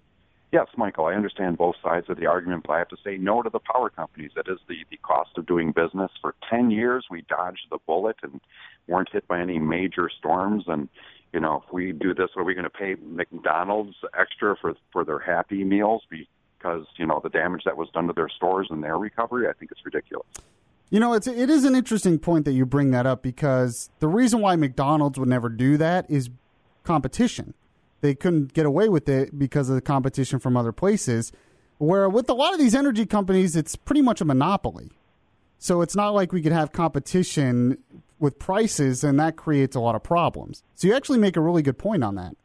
Yes, Michael, I understand both sides of the argument, but I have to say no to the power companies. That is the, the cost of doing business. For 10 years, we dodged the bullet and weren't hit by any major storms. And, you know, if we do this, are we going to pay McDonald's extra for, for their Happy Meals because, you know, the damage that was done to their stores and their recovery? I think it's ridiculous. You know, it's it is an interesting point that you bring that up because the reason why McDonald's would never do that is competition they couldn't get away with it because of the competition from other places. Where with a lot of these energy companies, it's pretty much a monopoly. So it's not like we could have competition with prices, and that creates a lot of problems. So you actually make a really good point on that.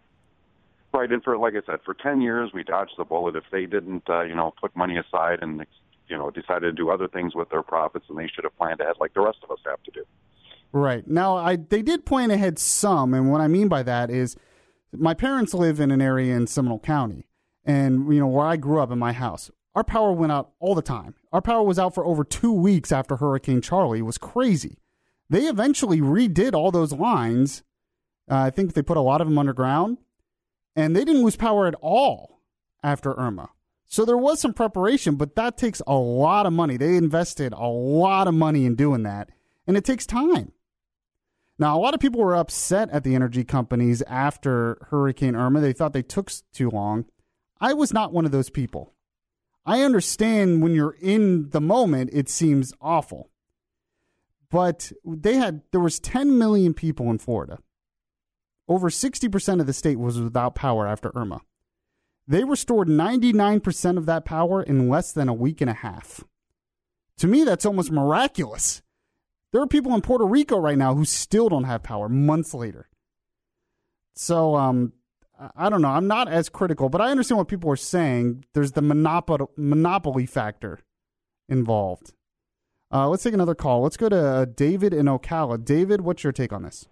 Right, and for like I said, for ten years we dodged the bullet. If they didn't, uh, you know, put money aside and you know decided to do other things with their profits, and they should have planned ahead, like the rest of us have to do. Right now, I they did plan ahead some, and what I mean by that is my parents live in an area in Seminole County, and you know where I grew up in my house. Our power went out all the time. Our power was out for over two weeks after Hurricane Charley. It was crazy. They eventually redid all those lines. Uh, I think they put a lot of them underground, and they didn't lose power at all after Irma. So there was some preparation, but that takes a lot of money. They invested a lot of money in doing that, and it takes time. Now, a lot of people were upset at the energy companies after Hurricane Irma. They thought they took too long. I was not one of those people. I understand when you're in the moment, it seems awful. But they had there was 10 million people in Florida. Over 60% of the state was without power after Irma. They restored 99% of that power in less than a week and a half. To me, that's almost miraculous. There are people in Puerto Rico right now who still don't have power months later. So, um, I don't know. I'm not as critical, but I understand what people are saying. There's the monopoly monopoly factor involved. Uh, let's take another call. Let's go to uh, David in Ocala. David, what's your take on this?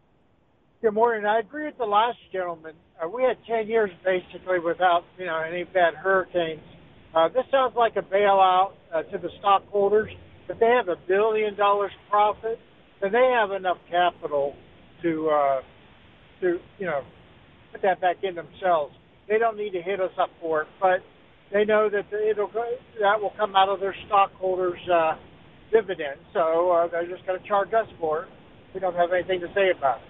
Good morning. I agree with the last gentleman. Uh, we had 10 years basically without you know any bad hurricanes. Uh, this sounds like a bailout uh, to the stockholders if they have a billion dollars profit then they have enough capital to uh, to you know put that back in themselves. They don't need to hit us up for it, but they know that it'll that will come out of their stockholders' uh, dividends. So uh, they're just going to charge us for it. We don't have anything to say about it.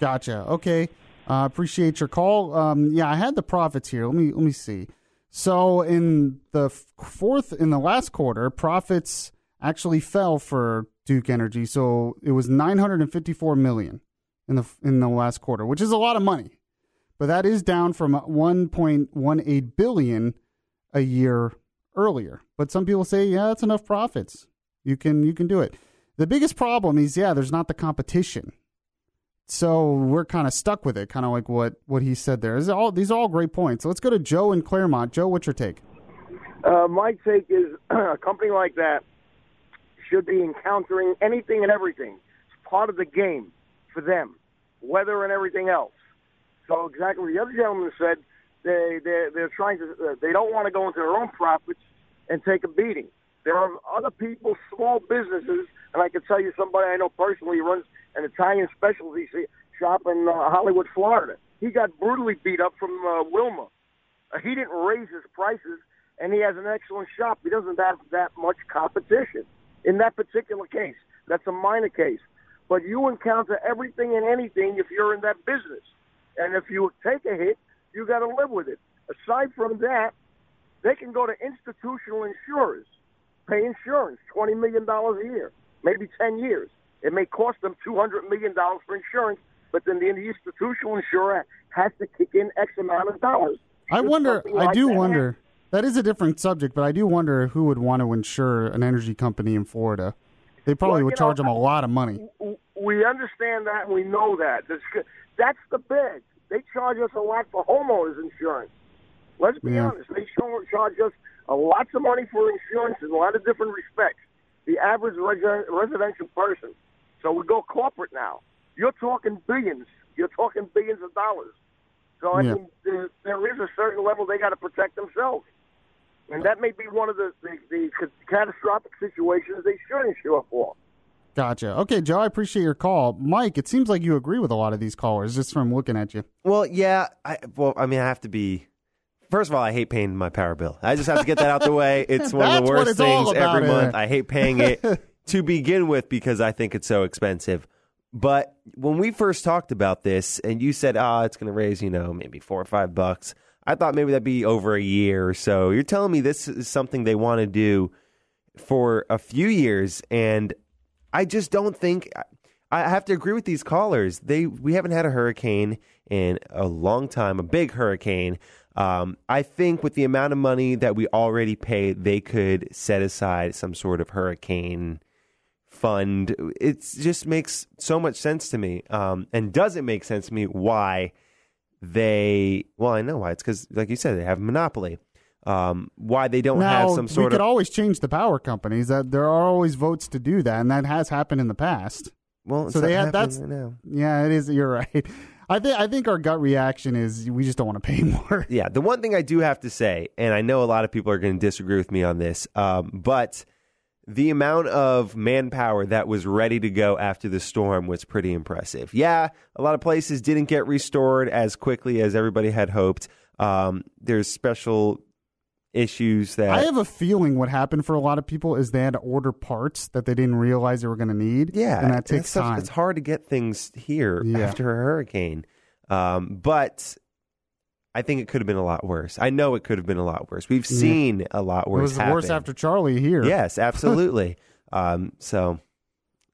Gotcha. Okay. Uh, appreciate your call. Um, yeah, I had the profits here. Let me let me see. So in the fourth, in the last quarter, profits actually fell for Duke Energy. So it was 954 million in the in the last quarter, which is a lot of money. But that is down from 1.18 billion a year earlier. But some people say, yeah, that's enough profits. You can you can do it. The biggest problem is, yeah, there's not the competition. So we're kind of stuck with it, kind of like what, what he said there. Are, all, these are all great points. So let's go to Joe in Clermont. Joe, what's your take? Uh, my take is a company like that should be encountering anything and everything. It's part of the game for them, weather and everything else. So exactly what the other gentleman said, they they they're trying to uh, they don't want to go into their own profits and take a beating. There are other people, small businesses, and I can tell you somebody I know personally runs an Italian specialty shop in uh, Hollywood, Florida. He got brutally beat up from uh, Wilma. Uh, he didn't raise his prices, and he has an excellent shop. He doesn't have that much competition. In that particular case, that's a minor case. But you encounter everything and anything if you're in that business. And if you take a hit, you got to live with it. Aside from that, they can go to institutional insurers, pay insurance, $20 million a year, maybe 10 years. It may cost them $200 million for insurance, but then the institutional insurer has to kick in X amount of dollars. I wonder, like I do that wonder, that is a different subject, but I do wonder who would want to insure an energy company in Florida. They probably well, would charge know, them a lot of money. We understand that and we know that. That's the big. They charge us a lot for homeowners insurance. Let's be yeah. honest. They charge us a lots of money for insurance in a lot of different respects. The average residential person so we go corporate now. You're talking billions. You're talking billions of dollars. So I yeah. mean, there, there is a certain level they got to protect themselves, and that may be one of the, the, the catastrophic situations they should insure for. Gotcha. Okay, Joe, I appreciate your call. Mike, it seems like you agree with a lot of these callers just from looking at you. Well, yeah. I, well, I mean, I have to be. First of all, I hate paying my power bill. I just have to get that out the way. It's one of the worst things every month. I hate paying it. to begin with because I think it's so expensive. But when we first talked about this and you said, ah, oh, it's going to raise, you know, maybe four or five bucks, I thought maybe that'd be over a year or so. You're telling me this is something they want to do for a few years. And I just don't think. I have to agree with these callers. They we haven't had a hurricane in a long time, a big hurricane. Um, I think with the amount of money that we already pay, they could set aside some sort of hurricane fund. It just makes so much sense to me. Um, and doesn't make sense to me why they? Well, I know why. It's because, like you said, they have a monopoly. Um, why they don't now, have some sort of? We could always change the power companies. That there are always votes to do that, and that has happened in the past. Well, so they have that's right yeah, it is. You're right. I think I think our gut reaction is we just don't want to pay more. Yeah, the one thing I do have to say, and I know a lot of people are going to disagree with me on this, um, but the amount of manpower that was ready to go after the storm was pretty impressive. Yeah, a lot of places didn't get restored as quickly as everybody had hoped. Um, there's special issues that I have a feeling what happened for a lot of people is they had to order parts that they didn't realize they were going to need. Yeah, and that takes time. It's hard to get things here yeah. after a hurricane. Um, but I think it could have been a lot worse. I know it could have been a lot worse. We've seen yeah. a lot worse. It was happen. worse after Charley here. Yes, absolutely. um, so,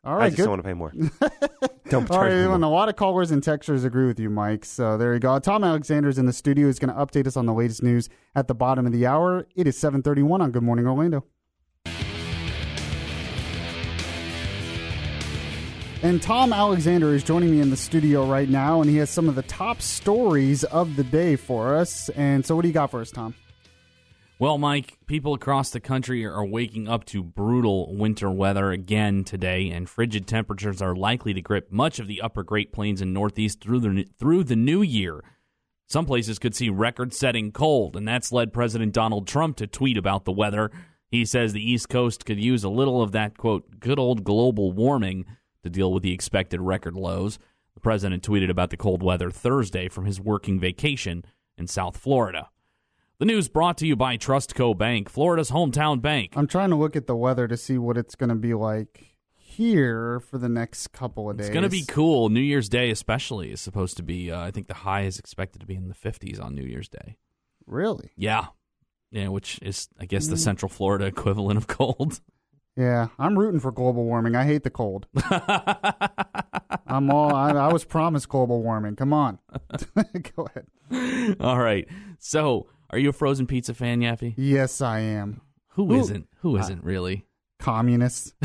all right, I just good. don't want to pay more. don't all right, and a lot of callers and texters agree with you, Mike. So there you go. Tom Alexander's in the studio. He's going to update us on the latest news at the bottom of the hour. It is seven thirty-one on Good Morning Orlando. And Tom Alexander is joining me in the studio right now, and he has some of the top stories of the day for us. And so, what do you got for us, Tom? Well, Mike, people across the country are waking up to brutal winter weather again today, and frigid temperatures are likely to grip much of the upper Great Plains and Northeast through the, through the new year. Some places could see record setting cold, and that's led President Donald Trump to tweet about the weather. He says the East Coast could use a little of that, quote, good old global warming to deal with the expected record lows. The president tweeted about the cold weather Thursday from his working vacation in South Florida. The news brought to you by Trustco Bank, Florida's hometown bank. I'm trying to look at the weather to see what it's going to be like here for the next couple of days. It's going to be cool. New Year's Day, especially, is supposed to be. Uh, I think the high is expected to be in the 50s on New Year's Day. Really? Yeah, yeah. Which is, I guess, the mm. Central Florida equivalent of cold. Yeah, I'm rooting for global warming. I hate the cold. I'm all. I, I, was promised global warming. Come on, go ahead. All right. So, are you a frozen pizza fan, Yaffee? Yes, I am. Who isn't? Who isn't really? Communists.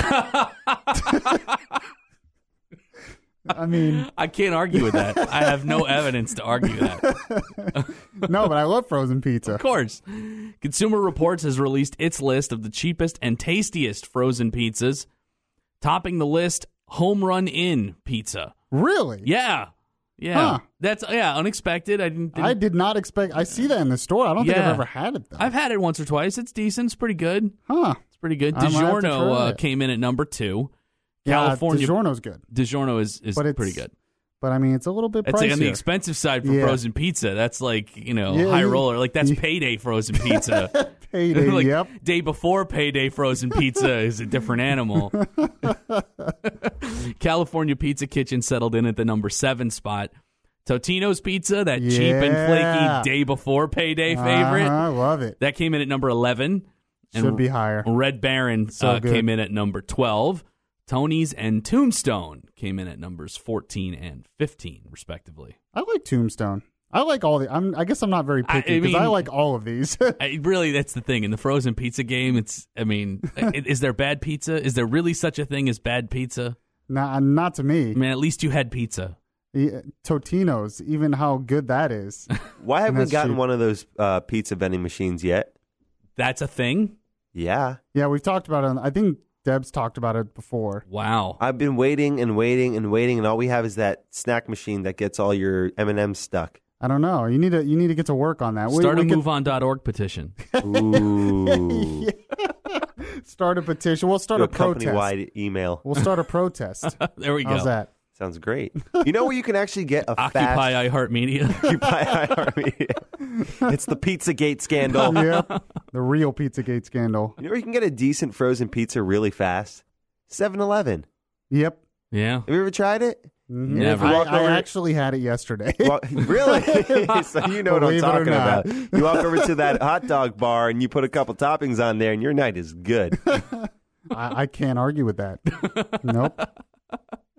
I mean, I can't argue with that. I have no evidence to argue that. no, but I love frozen pizza. Of course. Consumer Reports has released its list of the cheapest and tastiest frozen pizzas. Topping the list, Home Run Inn Pizza. Really? Yeah. Yeah. Huh. That's yeah, unexpected. I didn't, didn't, I did not expect I see that in the store. I don't yeah. think I've ever had it though. I've had it once or twice. It's decent. It's pretty good. Huh. It's pretty good. DiGiorno uh, came in at number 2. California yeah, DiGiorno's good. DiGiorno is is but pretty good. But I mean, it's a little bit. Pricey. It's like on the expensive side for yeah. frozen pizza. That's like you know yeah, high roller. Like that's payday frozen pizza. payday. like, yep. Day before payday frozen pizza is a different animal. California Pizza Kitchen settled in at the number seven spot. Totino's Pizza, that cheap and flaky day before payday favorite. I uh-huh, love it. That came in at number eleven. Should be higher. Red Baron so uh, came in at number twelve. Tony's and Tombstone came in at numbers 14 and 15, respectively. I like Tombstone. I like all the. I'm, I guess I'm not very picky because I, I, like all of these. I, really, that's the thing in the frozen pizza game. It's. I mean, is there bad pizza? Is there really such a thing as bad pizza? Nah, not to me. I mean, at least you had pizza. Yeah, Totino's, even how good that is. Why haven't we gotten cheap. one of those uh, pizza vending machines yet? That's a thing. Yeah, yeah, we've talked about it. I think Deb's talked about it before. Wow. I've been waiting and waiting and waiting, and all we have is that snack machine that gets all your M and M's stuck. I don't know. You need to you need to get to work on that. Start we, we a MoveOn.org petition. Ooh. Start a petition. We'll start Do a, a protest. Company-wide email. We'll start a protest. there we go. How's that? Sounds great. You know where you can actually get a fast Occupy iHeartMedia. Occupy iHeartMedia. it's the Pizzagate scandal. yeah, the real Pizzagate scandal. You know where you can get a decent frozen pizza really fast? 7-Eleven. Yep. Yeah. Have you ever tried it? Mm-hmm. Never. I, I, actually had it yesterday. Well, really? so you know what I'm talking about. You walk over to that hot dog bar and you put a couple toppings on there, and your night is good. I, I can't argue with that. Nope.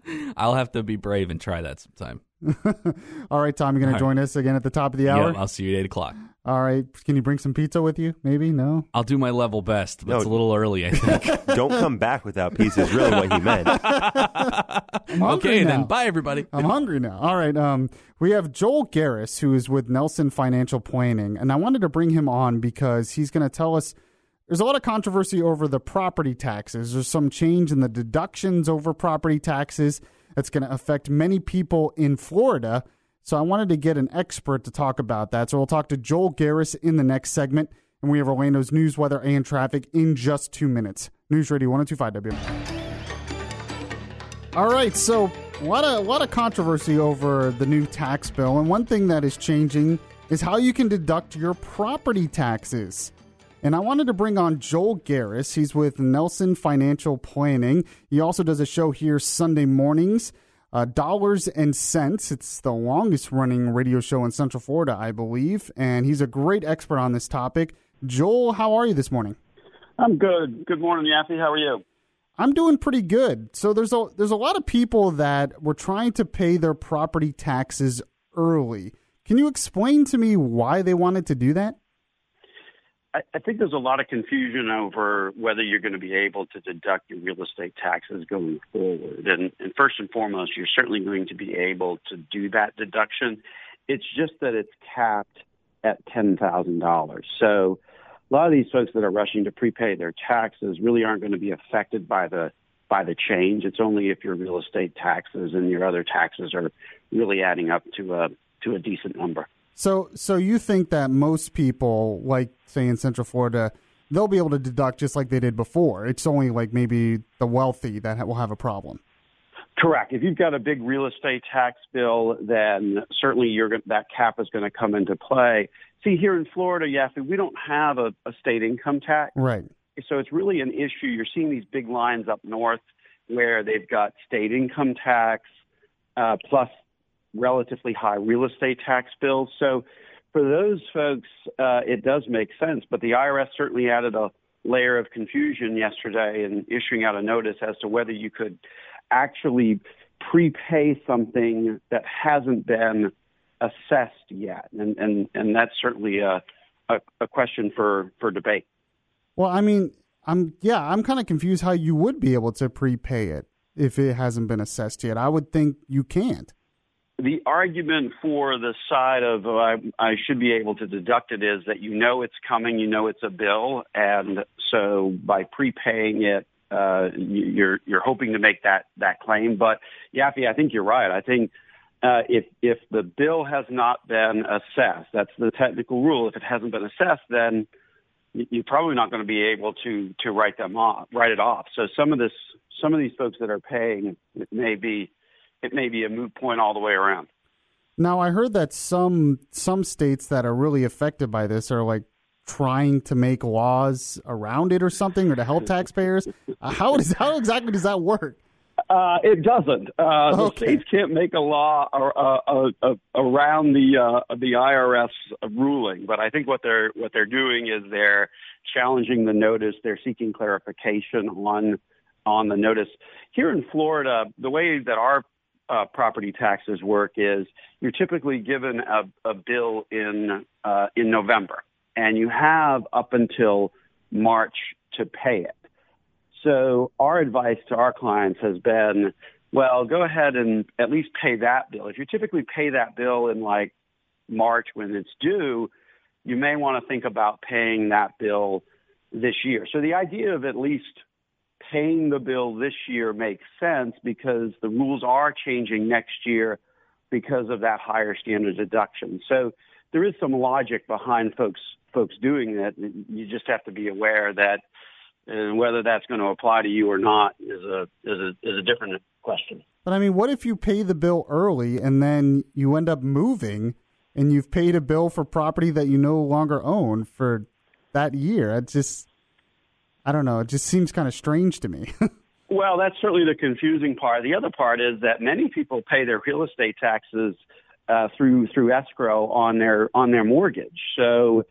I'll have to be brave and try that sometime. All right, Tom, you're going to join us again at the top of the hour? Yeah, I'll see you at 8 o'clock. All right. Can you bring some pizza with you? Maybe? No? I'll do my level best, but no, it's a little early, I think. don't come back without pizza is really what he meant. okay, now. then. Bye, everybody. I'm hungry now. All right. Um, we have Joel Garris, who is with Nelson Financial Planning, and I wanted to bring him on because he's going to tell us – there's a lot of controversy over the property taxes. There's some change in the deductions over property taxes that's going to affect many people in Florida. So I wanted to get an expert to talk about that. So we'll talk to Joel Garris in the next segment. And we have Orlando's news, weather, and traffic in just two minutes. News Radio 1025 W. All right, so a lot of a lot of controversy over the new tax bill, and one thing that is changing is how you can deduct your property taxes. And I wanted to bring on Joel Garris. He's with Nelson Financial Planning. He also does a show here Sunday mornings, uh, Dollars and Cents. It's the longest running radio show in Central Florida, I believe. And he's a great expert on this topic. Joel, how are you this morning? I'm good. Good morning, Yaffee. How are you? I'm doing pretty good. So there's a there's a lot of people that were trying to pay their property taxes early. Can you explain to me why they wanted to do that? I, I think there's a lot of confusion over whether you're going to be able to deduct your real estate taxes going forward. And, and first and foremost, you're certainly going to be able to do that deduction. It's just that it's capped at $10,000. So a lot of these folks that are rushing to prepay their taxes really aren't going to be affected by the by the change. It's only if your real estate taxes and your other taxes are really adding up to a to a decent number. So, so you think that most people, like say in Central Florida, they'll be able to deduct just like they did before. It's only like maybe the wealthy that will have a problem. Correct. If you've got a big real estate tax bill, then certainly you're that cap is going to come into play. See, here in Florida, yes, we don't have a, a state income tax. Right. So it's really an issue. You're seeing these big lines up north where they've got state income tax uh, plus relatively high real estate tax bills. So for those folks, uh, it does make sense. But the IRS certainly added a layer of confusion yesterday in issuing out a notice as to whether you could actually prepay something that hasn't been assessed yet, and and and that's certainly a a, a question for for debate. Well, I mean, I'm yeah, I'm kind of confused how you would be able to prepay it if it hasn't been assessed yet. I would think you can't. The argument for the side of I, I should be able to deduct it is that you know it's coming, you know it's a bill, and so by prepaying it, uh, you're you're hoping to make that that claim. But Yaffee, I think you're right. I think uh, if if the bill has not been assessed, that's the technical rule. If it hasn't been assessed, then you're probably not going to be able to to write them off, write it off. So some of this, some of these folks that are paying, may be, it may be a moot point all the way around. Now I heard that some some states that are really affected by this are like trying to make laws around it or something, or to help taxpayers? Uh, how does how exactly does that work? Uh, it doesn't. Uh, okay. The states can't make a law uh, uh, around the uh, the IRS ruling, but I think what they're what they're doing is they're challenging the notice. They're seeking clarification on on the notice. Here in Florida, the way that our uh, property taxes work is you're typically given a, a bill in uh, in November, and you have up until March to pay it. So our advice to our clients has been, well, go ahead and at least pay that bill. If you typically pay that bill in like March when it's due, you may want to think about paying that bill this year. So the idea of at least paying the bill this year makes sense because the rules are changing next year because of that higher standard deduction. So there is some logic behind folks folks doing that. You just have to be aware that whether that's going to apply to you or not is a is a is a different question. But I mean, what if you pay the bill early and then you end up moving and you've paid a bill for property that you no longer own for that year? It just I don't know, it just seems kind of strange to me. well, that's certainly the confusing part. The other part is that many people pay their real estate taxes uh, through through escrow on their on their mortgage. So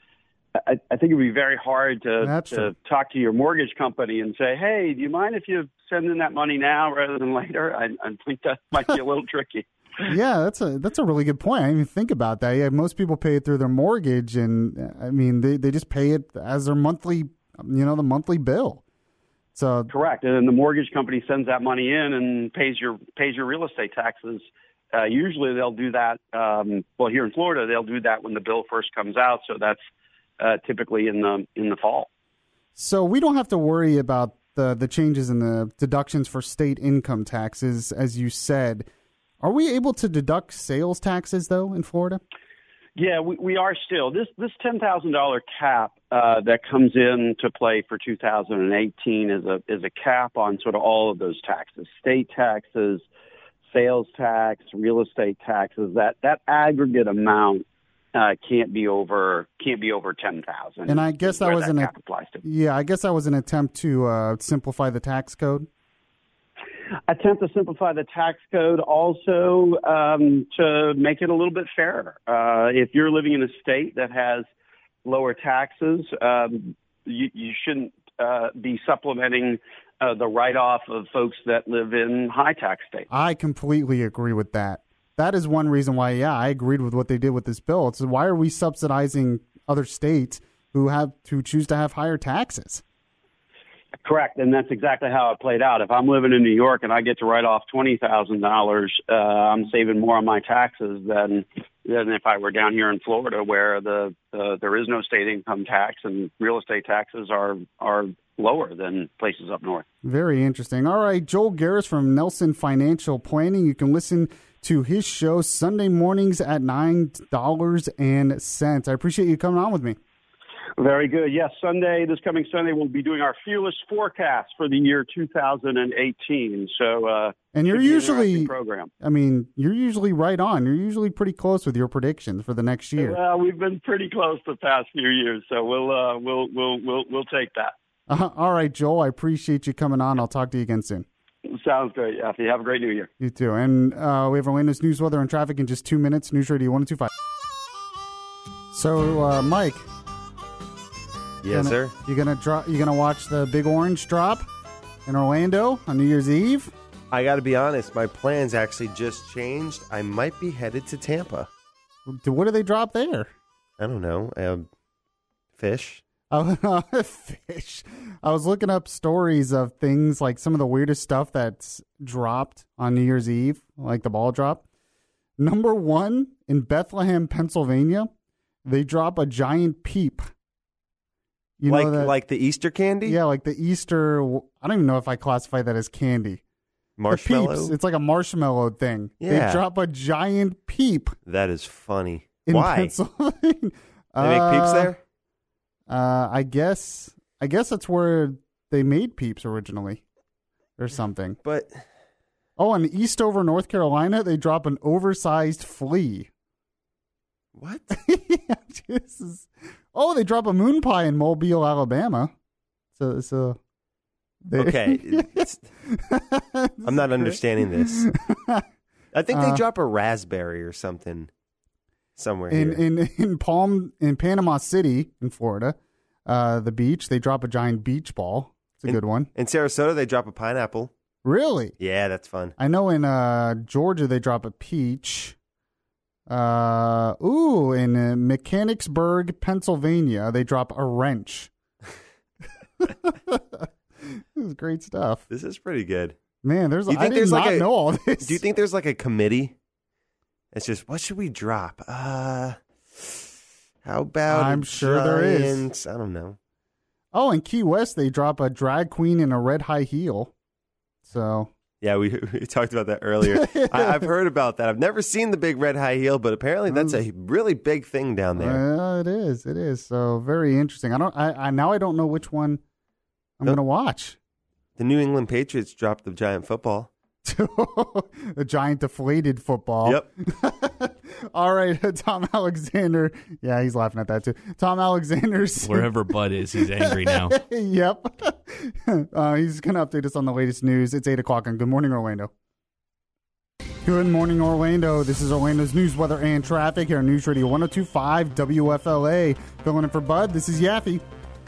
I, I think it would be very hard to, to talk to your mortgage company and say, "Hey, do you mind if you send in that money now rather than later?" I, I think that might be a little tricky. yeah, that's a that's a really good point. I didn't even think about that. Yeah, most people pay it through their mortgage, and I mean they they just pay it as their monthly, you know, the monthly bill. So correct, and then the mortgage company sends that money in and pays your pays your real estate taxes uh, usually they'll do that. Um, well, here in Florida, they'll do that when the bill first comes out. So that's uh, typically in the in the fall. So we don't have to worry about the the changes in the deductions for state income taxes, as you said. Are we able to deduct sales taxes though in Florida? Yeah, we, we are still. This this ten thousand dollar cap uh, that comes in to play for 2018 is a is a cap on sort of all of those taxes, state taxes, sales tax, real estate taxes, that that aggregate amount uh, can't be over can't be over ten thousand. And I guess that was that an yeah, I guess that was an attempt to uh, simplify the tax code. Attempt to simplify the tax code, also um, to make it a little bit fairer. Uh, if you're living in a state that has lower taxes, um, you, you shouldn't uh, be supplementing uh, the write off of folks that live in high tax states. I completely agree with that. That is one reason why, yeah, I agreed with what they did with this bill. It's why are we subsidizing other states who have to choose to have higher taxes? Correct, and that's exactly how it played out. If I'm living in New York and I get to write off twenty thousand uh, dollars, I'm saving more on my taxes than than if I were down here in Florida, where the uh, there is no state income tax and real estate taxes are are lower than places up north. Very interesting. All right, Joel Garris from Nelson Financial Planning. You can listen to his show Sunday mornings at nine dollars and cents. I appreciate you coming on with me. Very good. Yes, Sunday, this coming Sunday, we'll be doing our fearless forecast for the year 2018. So, uh, and you're usually program. I mean, you're usually right on. You're usually pretty close with your predictions for the next year. Well, we've been pretty close the past few years, so we'll uh, we'll we'll we'll we'll take that. Uh, all right, Joel. I appreciate you coming on. I'll talk to you again soon. Sounds great, Yaffee. Have a great New Year. You too. And uh, we have Orlando's news, weather, and traffic in just two minutes. News Radio 1025. So, uh, Mike. Yes, gonna, sir. You gonna drop? You gonna watch the Big Orange drop in Orlando on New Year's Eve? I got to be honest. My plans actually just changed. I might be headed to Tampa. What do they drop there? I don't know. Um, fish. Oh, fish. I was looking up stories of things like some of the weirdest stuff that's dropped on New Year's Eve, like the ball drop. Number one in Bethlehem, Pennsylvania, they drop a giant peep. You like that, like the Easter candy? Yeah, like the Easter. I don't even know if I classify that as candy. Marshmallow. Peeps, it's like a marshmallow thing. Yeah. They drop a giant peep. That is funny. In Why? Pennsylvania. They make peeps there. Uh, I guess. I guess that's where they made peeps originally, or something. But oh, in Eastover, North Carolina, they drop an oversized flea. What? yeah, this is. Oh, they drop a moon pie in Mobile, Alabama. So, so. They, Okay. I'm not understanding this. I think they Uh, drop a raspberry or something somewhere in here. in in Palm in Panama City in Florida, uh, the beach they drop a giant beach ball. It's a In- good one. In Sarasota, they drop a pineapple. Really? Yeah, that's fun. I know in uh, Georgia they drop a peach. Uh, ooh, in uh, Mechanicsburg, Pennsylvania, they drop a wrench. this is great stuff. This is pretty good. Man, there's you I think did there's not like a, know all this. Do you think there's like a committee? It's just what should we drop? Uh, how about I'm sure there is. giant- I don't know. Oh, in Key West they drop a drag queen in a red high heel. So Yeah, we, we talked about that earlier. I, I've heard about that. I've never seen the big red high heel, but apparently that's mm. a really big thing down there. It is. It is. So very interesting. I don't. I, I now I don't know which one I'm going to watch. The New England Patriots dropped the giant football. the giant deflated football. Yep. All right, Tom Alexander. Yeah, he's laughing at that too. Tom Alexander's Wherever Bud is, he's angry now. yep. Uh, he's going to update us on the latest news. It's eight o'clock on Good Morning Orlando. Good morning, Orlando. This is Orlando's news, weather, and traffic here on News Radio 1025 WFLA. Filling in for Bud, this is Yaffee.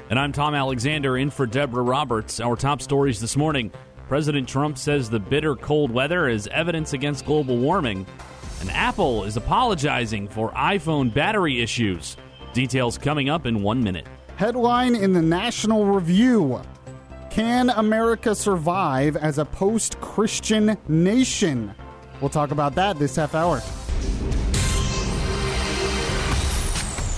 And I'm Tom Alexander in for Deborah Roberts. Our top stories this morning. President Trump says the bitter cold weather is evidence against global warming. And Apple is apologizing for iPhone battery issues. Details coming up in one minute. Headline in the National Review Can America survive as a post Christian nation? We'll talk about that this half hour.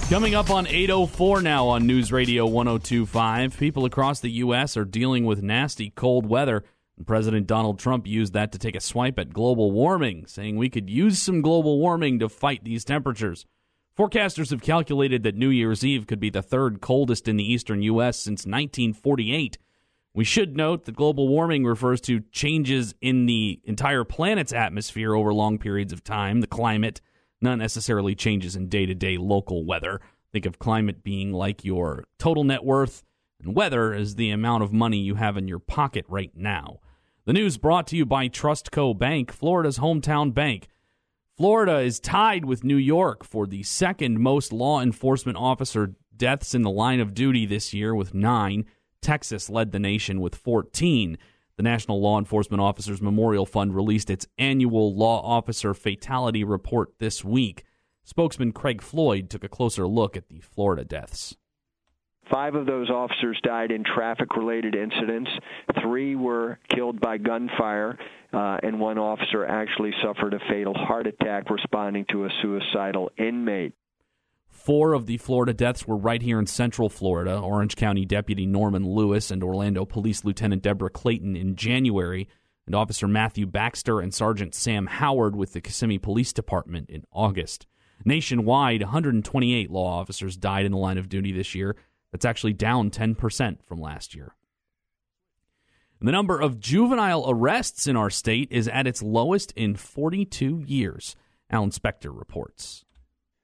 Coming up on 804 now on News Radio 1025, people across the U.S. are dealing with nasty cold weather. And President Donald Trump used that to take a swipe at global warming, saying we could use some global warming to fight these temperatures. Forecasters have calculated that New Year's Eve could be the third coldest in the eastern U.S. since 1948. We should note that global warming refers to changes in the entire planet's atmosphere over long periods of time, the climate, not necessarily changes in day to day local weather. Think of climate being like your total net worth, and weather is the amount of money you have in your pocket right now. The news brought to you by Trustco Bank, Florida's hometown bank. Florida is tied with New York for the second most law enforcement officer deaths in the line of duty this year, with nine. Texas led the nation with 14. The National Law Enforcement Officers Memorial Fund released its annual law officer fatality report this week. Spokesman Craig Floyd took a closer look at the Florida deaths. Five of those officers died in traffic related incidents. Three were killed by gunfire, uh, and one officer actually suffered a fatal heart attack responding to a suicidal inmate. Four of the Florida deaths were right here in Central Florida. Orange County Deputy Norman Lewis and Orlando Police Lieutenant Deborah Clayton in January, and Officer Matthew Baxter and Sergeant Sam Howard with the Kissimmee Police Department in August. Nationwide, 128 law officers died in the line of duty this year. That's actually down 10% from last year. The number of juvenile arrests in our state is at its lowest in 42 years. Alan Spector reports.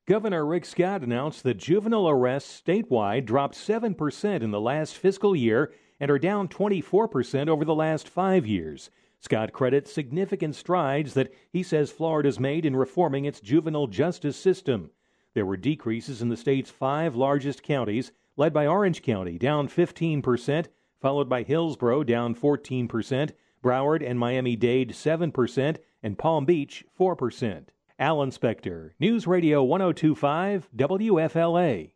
Governor Rick Scott announced that juvenile arrests statewide dropped 7% in the last fiscal year and are down 24% over the last five years. Scott credits significant strides that he says Florida's made in reforming its juvenile justice system. There were decreases in the state's five largest counties, led by Orange County, down 15%, followed by Hillsborough, down 14%, Broward and Miami Dade, 7%, and Palm Beach, 4%. Alan Spector, News Radio 1025 WFLA.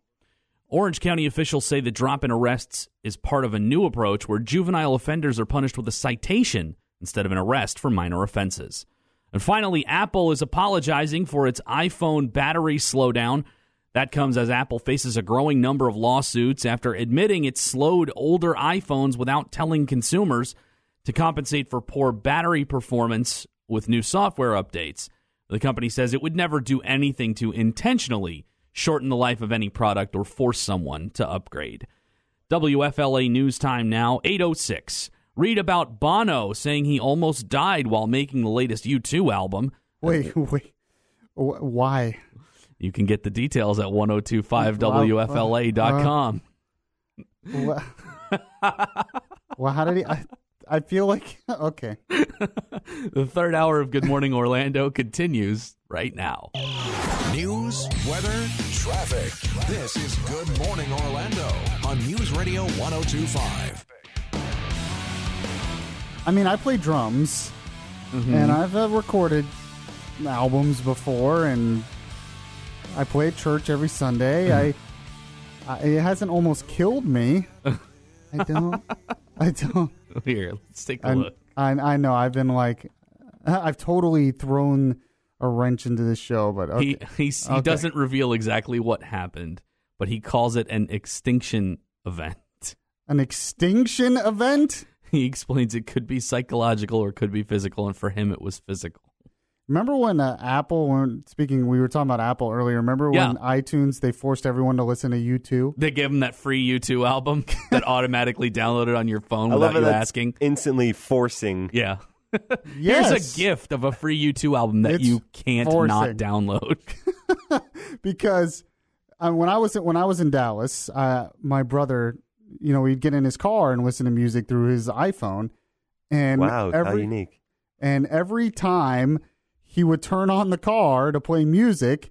Orange County officials say the drop in arrests is part of a new approach where juvenile offenders are punished with a citation instead of an arrest for minor offenses. And finally, Apple is apologizing for its iPhone battery slowdown. That comes as Apple faces a growing number of lawsuits after admitting it slowed older iPhones without telling consumers to compensate for poor battery performance with new software updates. The company says it would never do anything to intentionally shorten the life of any product or force someone to upgrade. WFLA News Time now, 806. Read about Bono saying he almost died while making the latest U2 album. Wait, wait. Why? You can get the details at 1025WFLA.com. Well, well, how did he? I, I feel like okay. the third hour of Good Morning Orlando continues right now. News, weather, traffic. This is Good Morning Orlando on News Radio 1025. I mean, I play drums, Mm-hmm. and I've uh, recorded albums before, and I play at church every Sunday. I, mm-hmm. I, it hasn't almost killed me. I don't. I don't. Here, let's take a I'm- look. I I know. I've been like, I've totally thrown a wrench into this show, but okay. He he doesn't reveal exactly what happened, but he calls it an extinction event. An extinction event? He explains it could be psychological or could be physical, and for him, it was physical. Remember when uh, Apple? When speaking, we were talking about Apple earlier. Remember Yeah. when iTunes they forced everyone to listen to U two? They gave them that free U2 album that automatically downloaded on your phone I love without you that's asking. Instantly forcing. Yeah. Yes. Here's a gift of a free U2 album that It's you can't not download. because uh, when I was when I was in Dallas, uh, my brother, you know, he'd get in his car and listen to music through his iPhone, and Wow, how every, unique. And every time he would turn on the car to play music,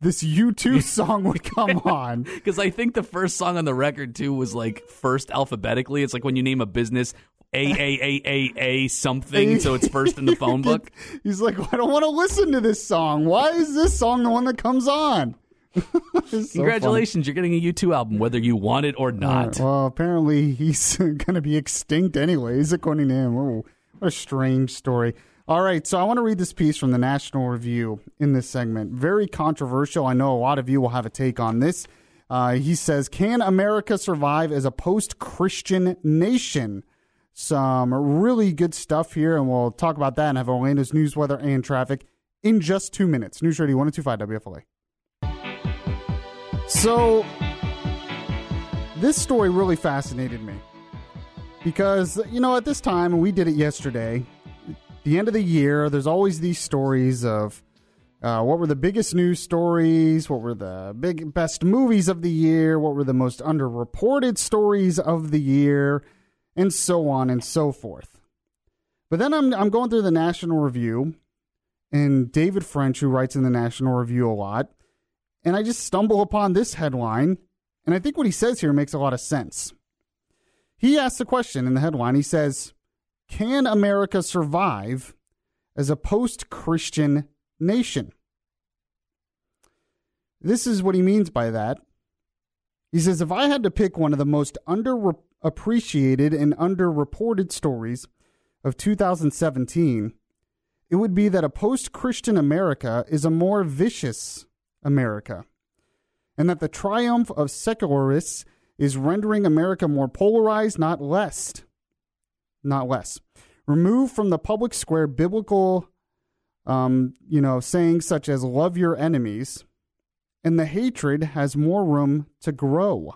this U2 song would come on. Because I think the first song on the record too was like first alphabetically. It's like when you name a business A A A A A something, so it's first in the phone book. He's like, I don't want to listen to this song. Why is this song the one that comes on? So Congratulations, you're getting a U2 album, whether you want it or funny. not. Right, well, apparently he's going to be extinct anyways, according to him. Oh, what a strange story. All right, so I want to read this piece from the National Review in this segment. Very controversial. I know a lot of you will have a take on this. Uh, he says, Can America survive as a post Christian nation? Some really good stuff here, and we'll talk about that and have Orlando's news, weather, and traffic in just two minutes. News Radio 1025 WFLA. So, this story really fascinated me because, you know, at this time, we did it yesterday, the end of the year, there's always these stories of uh, what were the biggest news stories, what were the big best movies of the year, what were the most underreported stories of the year, and so on and so forth. But then I'm I'm going through the National Review, and David French, who writes in the National Review a lot, and I just stumble upon this headline, and I think what he says here makes a lot of sense. He asks a question in the headline. He says, Can America survive as a post Christian nation? This is what he means by that. He says, If I had to pick one of the most underappreciated and underreported stories of 2017, it would be that a post Christian America is a more vicious America, and that the triumph of secularists is rendering America more polarized, not less. Not less. Remove from the public square biblical, um, you know, sayings such as "love your enemies," and the hatred has more room to grow.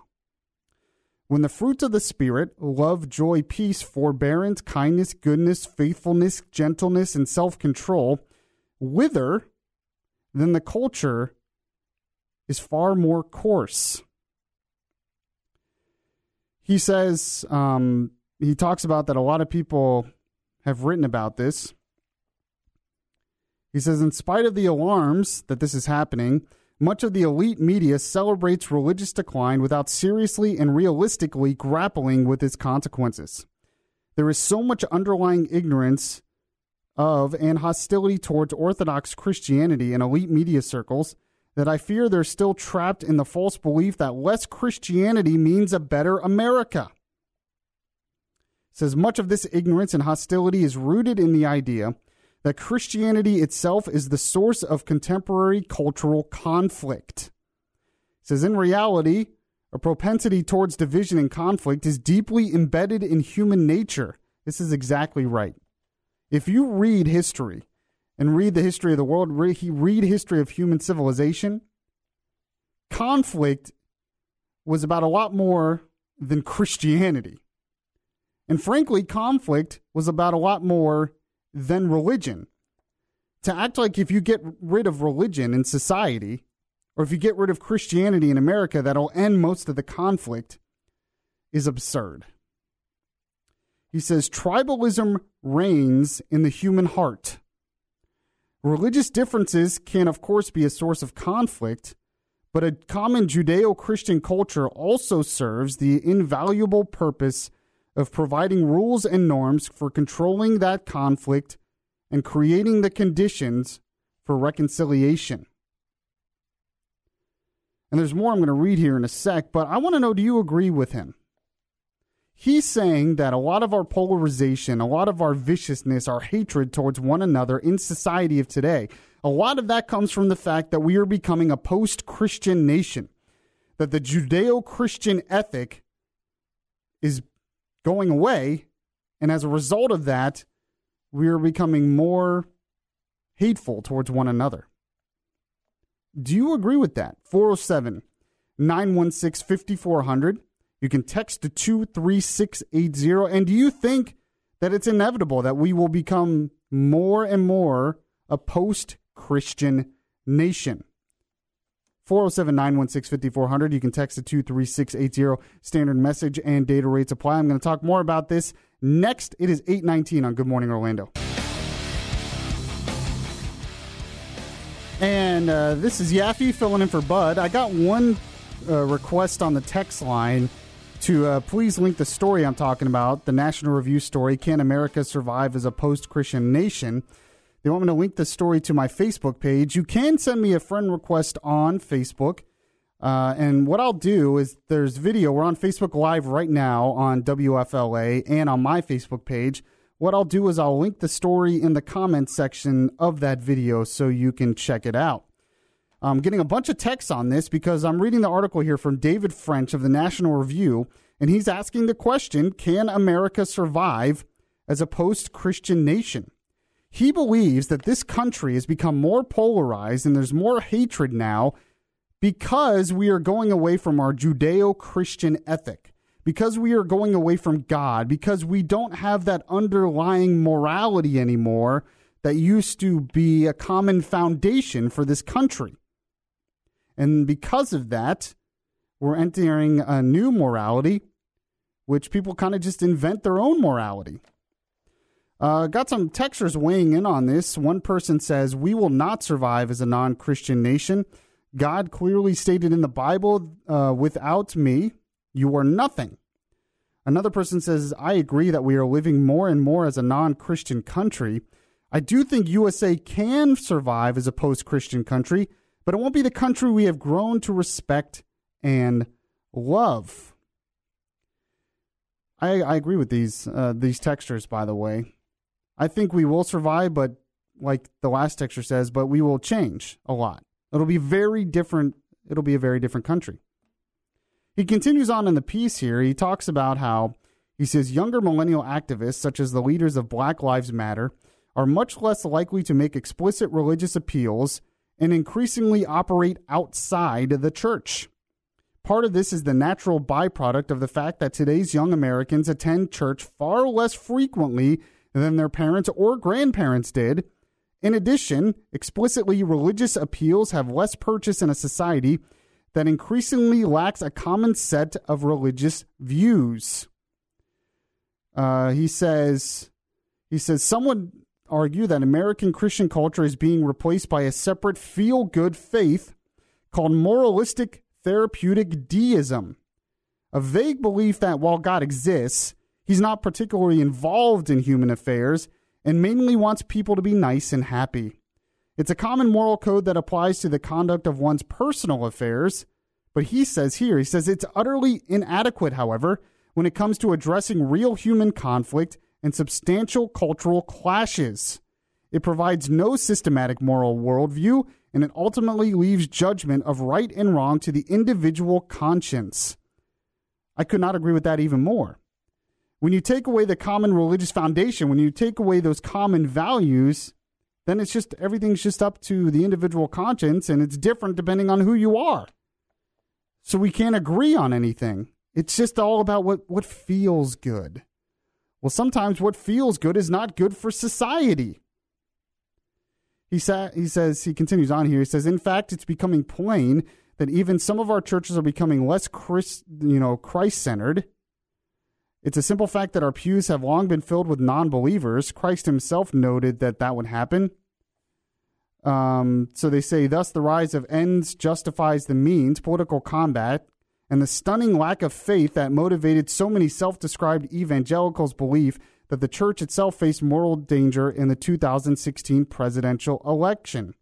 when the fruits of the Spirit, love, joy, peace, forbearance, kindness, goodness, faithfulness, gentleness, and self control, wither, then the culture is far more coarse. He says, um, he talks about that a lot of people have written about this. He says, in spite of the alarms that this is happening, much of the elite media celebrates religious decline without seriously and realistically grappling with its consequences. There is so much underlying ignorance of and hostility towards Orthodox Christianity in elite media circles that I fear they're still trapped in the false belief that less Christianity means a better America. Says much of this ignorance and hostility is rooted in the idea that Christianity itself is the source of contemporary cultural conflict. Says in reality, a propensity towards division and conflict is deeply embedded in human nature. This is exactly right. If you read history and read the history of the world, read history of human civilization, conflict was about a lot more than Christianity. And frankly, conflict was about a lot more than religion. To act like if you get rid of religion in society, or if you get rid of Christianity in America, that'll end most of the conflict is absurd. He says tribalism reigns in the human heart. Religious differences can, of course, be a source of conflict, but a common Judeo Christian culture also serves the invaluable purpose of providing rules and norms for controlling that conflict and creating the conditions for reconciliation. And there's more I'm going to read here in a sec, but I want to know do you agree with him? He's saying that a lot of our polarization, a lot of our viciousness, our hatred towards one another in society of today, a lot of that comes from the fact that we are becoming a post Christian nation, that the Judeo Christian ethic is going away. And as a result of that, we are becoming more hateful towards one another. Do you agree with that? 407 916 5400. You can text to 23680. And do you think that it's inevitable that we will become more and more a post Christian nation? 407 916 5400. You can text to 23680. Standard message and data rates apply. I'm going to talk more about this next. It is 819 on Good Morning Orlando. And uh, this is Yaffee filling in for Bud. I got one uh, request on the text line to uh, please link the story I'm talking about, the National Review story, Can America Survive as a Post Christian Nation? They want me to link the story to my Facebook page. You can send me a friend request on Facebook. Uh, and what I'll do is there's video. We're on Facebook Live right now on WFLA and on my Facebook page. What I'll do is I'll link the story in the comments section of that video so you can check it out. I'm getting a bunch of texts on this because I'm reading the article here from David French of the National Review, and he's asking the question Can America survive as a post Christian nation? He believes that this country has become more polarized and there's more hatred now because we are going away from our Judeo Christian ethic, because we are going away from God, because we don't have that underlying morality anymore that used to be a common foundation for this country. And because of that, we're entering a new morality, which people kind of just invent their own morality. Uh, got some textures weighing in on this. One person says, We will not survive as a non Christian nation. God clearly stated in the Bible, uh, without me, you are nothing. Another person says, I agree that we are living more and more as a non Christian country. I do think USA can survive as a post Christian country, but it won't be the country we have grown to respect and love. I, I agree with these uh, these textures, by the way. I think we will survive, but like the last texture says, but we will change a lot. It'll be very different. It'll be a very different country. He continues on in the piece here. He talks about how he says younger millennial activists, such as the leaders of Black Lives Matter, are much less likely to make explicit religious appeals and increasingly operate outside the church. Part of this is the natural byproduct of the fact that today's young Americans attend church far less frequently than their parents or grandparents did. In addition, explicitly religious appeals have less purchase in a society that increasingly lacks a common set of religious views. Uh, he says, he says, some would argue that American Christian culture is being replaced by a separate feel good faith called moralistic therapeutic deism, a vague belief that while God exists, he's not particularly involved in human affairs and mainly wants people to be nice and happy. It's a common moral code that applies to the conduct of one's personal affairs, but he says here, he says it's utterly inadequate, however, when it comes to addressing real human conflict and substantial cultural clashes. It provides no systematic moral worldview, and it ultimately leaves judgment of right and wrong to the individual conscience. I could not agree with that even more. When you take away the common religious foundation, when you take away those common values, then it's just everything's just up to the individual conscience and it's different depending on who you are. So we can't agree on anything. It's just all about what, what feels good. Well, sometimes what feels good is not good for society. He, sa- he says, he continues on here, he says, in fact, it's becoming plain that even some of our churches are becoming less Christ, you know, Christ-centered. It's a simple fact that our pews have long been filled with non-believers. Christ himself noted that that would happen. Um, so they say, thus the rise of ends justifies the means, political combat, and the stunning lack of faith that motivated so many self described evangelicals' belief that the church itself faced moral danger in the 2016 presidential election.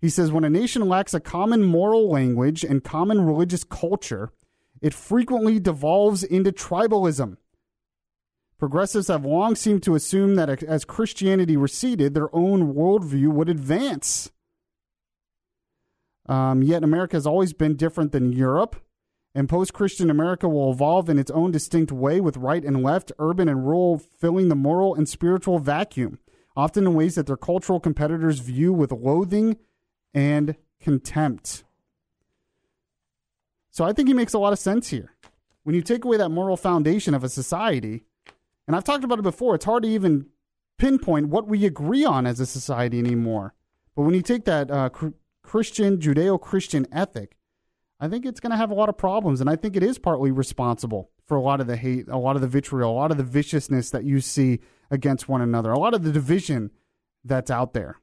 He says when a nation lacks a common moral language and common religious culture, it frequently devolves into tribalism. Progressives have long seemed to assume that as Christianity receded, their own worldview would advance. Um, yet America has always been different than Europe and post Christian America will evolve in its own distinct way with right and left, urban and rural filling the moral and spiritual vacuum, often in ways that their cultural competitors view with loathing and contempt. So I think he makes a lot of sense here. When you take away that moral foundation of a society, and I've talked about it before, it's hard to even pinpoint what we agree on as a society anymore. But when you take that uh, Christian, Judeo Christian ethic, I think it's going to have a lot of problems, and I think it is partly responsible for a lot of the hate, a lot of the vitriol, a lot of the viciousness that you see against one another, a lot of the division that's out there.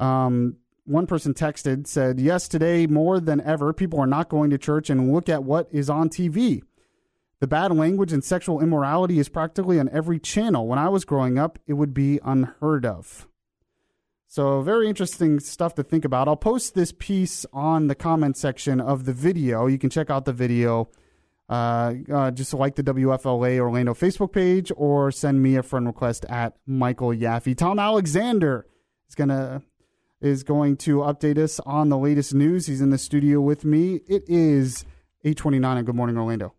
Um, one person texted said, "Yes, today more than ever, people are not going to church and look at what is on TV. The bad language and sexual immorality is practically on every channel. When I was growing up, it would be unheard of." So, very interesting stuff to think about. I'll post this piece on the comment section of the video. You can check out the video. Uh, uh, just like the WFLA Orlando Facebook page or send me a friend request at Michael Yaffee. Tom Alexander is gonna is going to update us on the latest news. He's in the studio with me. It is 829 and Good Morning Orlando.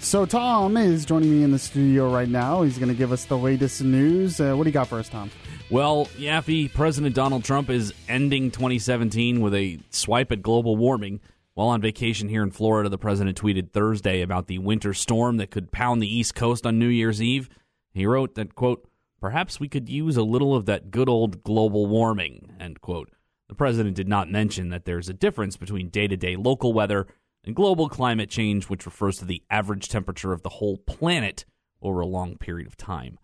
So Tom is joining me in the studio right now. He's going to give us the latest news. Uh, what do you got for us, Tom? Well, Yaffee, President Donald Trump is ending 2017 with a swipe at global warming. While on vacation here in Florida, the president tweeted Thursday about the winter storm that could pound the East Coast on New Year's Eve. He wrote that, quote, perhaps we could use a little of that good old global warming, end quote. The president did not mention that there's a difference between day to day local weather and global climate change, which refers to the average temperature of the whole planet over a long period of time.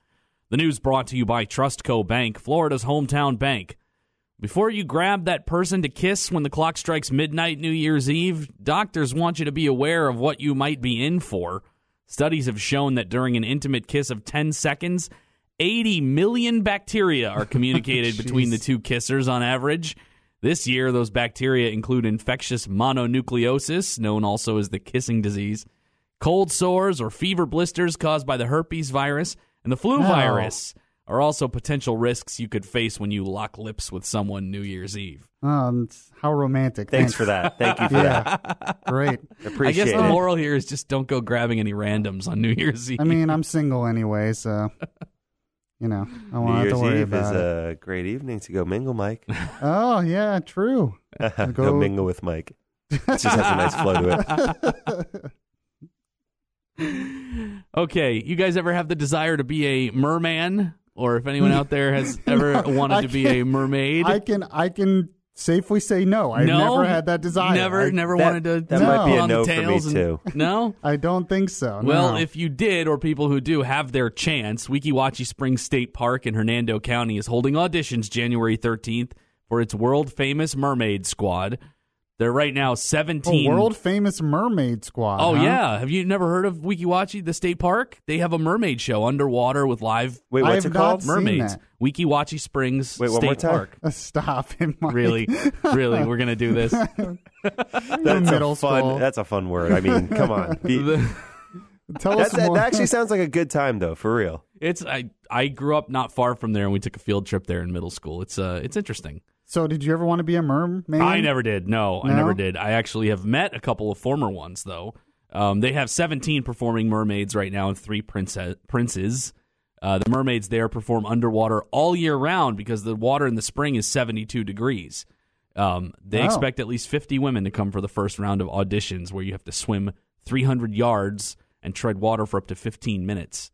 The news brought to you by Trustco Bank, Florida's hometown bank. Before you grab that person to kiss when the clock strikes midnight New Year's Eve, doctors want you to be aware of what you might be in for. Studies have shown that during an intimate kiss of 10 seconds, 80 million bacteria are communicated between the two kissers on average. This year, those bacteria include infectious mononucleosis, known also as the kissing disease, cold sores or fever blisters caused by the herpes virus, and the flu oh. virus are also potential risks you could face when you lock lips with someone New Year's Eve. Um, how romantic. Thanks, Thanks. for that. Thank you for yeah. that. Great. Appreciate I guess it. the moral here is just don't go grabbing any randoms on New Year's Eve. I mean, I'm single anyway, so you know, I New won't have Year's to worry Eve is about it. a great evening to go mingle, Mike. Oh yeah, true. go, mingle with Mike. It just has a nice flow to it. okay, you guys ever have the desire to be a merman, or if anyone out there has ever No, wanted I to be a mermaid? I can I can safely say no. I've No? never had that desire. Never- I- never That- wanted to that might be a on no for me, tails and- too. No, I don't think so. Well, no. if you did, or people who do have their chance, Weeki Wachee Springs State Park in Hernando County is holding auditions January 13th for its world famous mermaid squad. They're right now a 17. world famous mermaid squad. Oh huh? yeah, have you never heard of Weeki Wachee, the state park? They have a mermaid show underwater with live. Wait, what's I have it called? not Mermaids. that. Weeki Wachee Springs Wait, one State more time? Park. Stop it, Mike. Really, really, we're gonna do this. That's middle a fun. school. That's a fun word. I mean, come on. Be- Tell that's, us more. that actually sounds like a good time, though, for real. It's I I grew up not far from there, and we took a field trip there in middle school. It's uh it's interesting. So, did you ever want to be a mermaid? I never did. No, I never did. I actually have met a couple of former ones though. Um, they have 17 performing mermaids right now and three princess, princes. Uh, the mermaids there perform underwater all year round because the water in the spring is 72 degrees. Um, they Oh. expect at least 50 women to come for the first round of auditions where you have to swim 300 yards and tread water for up to 15 minutes.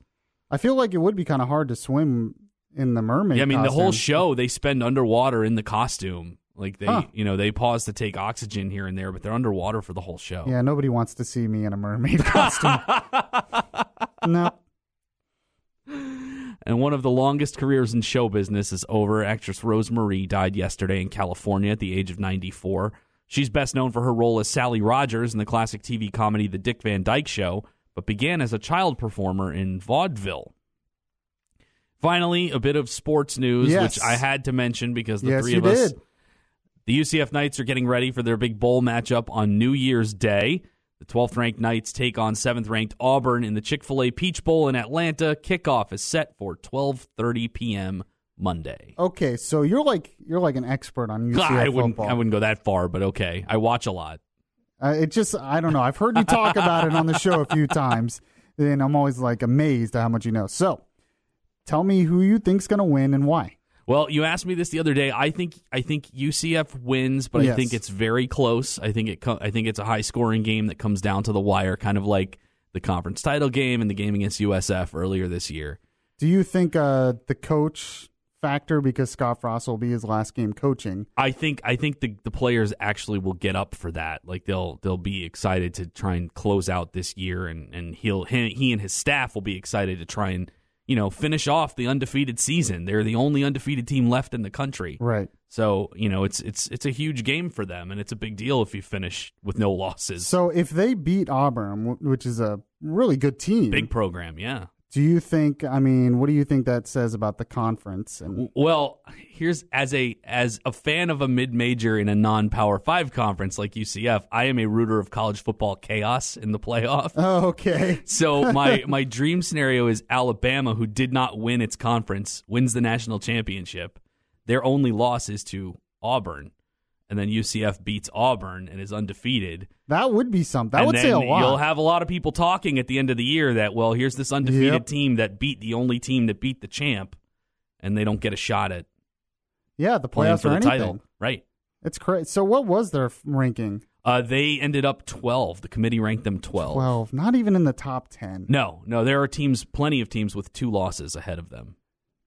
I feel like it would be kind of hard to swim in the mermaid. Yeah, I mean the whole show they spend underwater in the costume. Like they, Huh. you know, they pause to take oxygen here and there, but they're underwater for the whole show. Yeah, nobody wants to see me in a mermaid costume. no. And one of the longest careers in show business is over. Actress Rose Marie died yesterday in California at the age of 94. She's best known for her role as Sally Rogers in the classic TV comedy The Dick Van Dyke Show, but began as a child performer in vaudeville. Finally, a bit of sports news, Yes. which I had to mention because the Yes, three of us. did. The UCF Knights are getting ready for their big bowl matchup on New Year's Day. The 12th ranked Knights take on 7th ranked Auburn in the Chick-fil-A Peach Bowl in Atlanta. Kickoff is set for 12:30 p.m. Monday. Okay, so you're like you're like an expert on UCF I wouldn't football. I wouldn't go that far, but okay. I watch a lot. Uh, it just I don't know. I've heard you talk about it on the show a few times, and I'm always like amazed at how much you know. So, tell me who you think's going to win and why. Well, you asked me this the other day. I think I think UCF wins, but I think it's very close. I think it I think it's a high scoring game that comes down to the wire, kind of like the conference title game and the game against USF earlier this year. Do you think uh, the coach factor because Scott Frost will be his last game coaching? I think I think the the players actually will get up for that. Like they'll they'll be excited to try and close out this year, and and he'll he, he and his staff will be excited to try and you know finish off the undefeated season. They're the only undefeated team left in the country. Right. So you know it's it's it's a huge game for them, and it's a big deal if you finish with no losses. So if they beat Auburn, which is a really good team, Big program, yeah. Do you think? I mean, what do you think that says about the conference? And Well, here's as a as a fan of a mid major in a non Power Five conference like UCF, I am a rooter of college football chaos in the playoff. oh, okay, So my my dream scenario is Alabama, who did not win its conference, wins the national championship. Their only loss is to Auburn, and then UCF beats Auburn and is undefeated. that would be something. That and would say a lot. You'll have a lot of people talking at the end of the year that well, here's this undefeated Yep. team that beat the only team that beat the champ, and they don't get a shot at yeah, the playoffs for or the anything. title. Right. It's crazy. So what was their ranking? Uh, they ended up 12. The committee ranked them 12. Twelve, not even in the top ten. No, no, there are teams, plenty of teams with two losses ahead of them.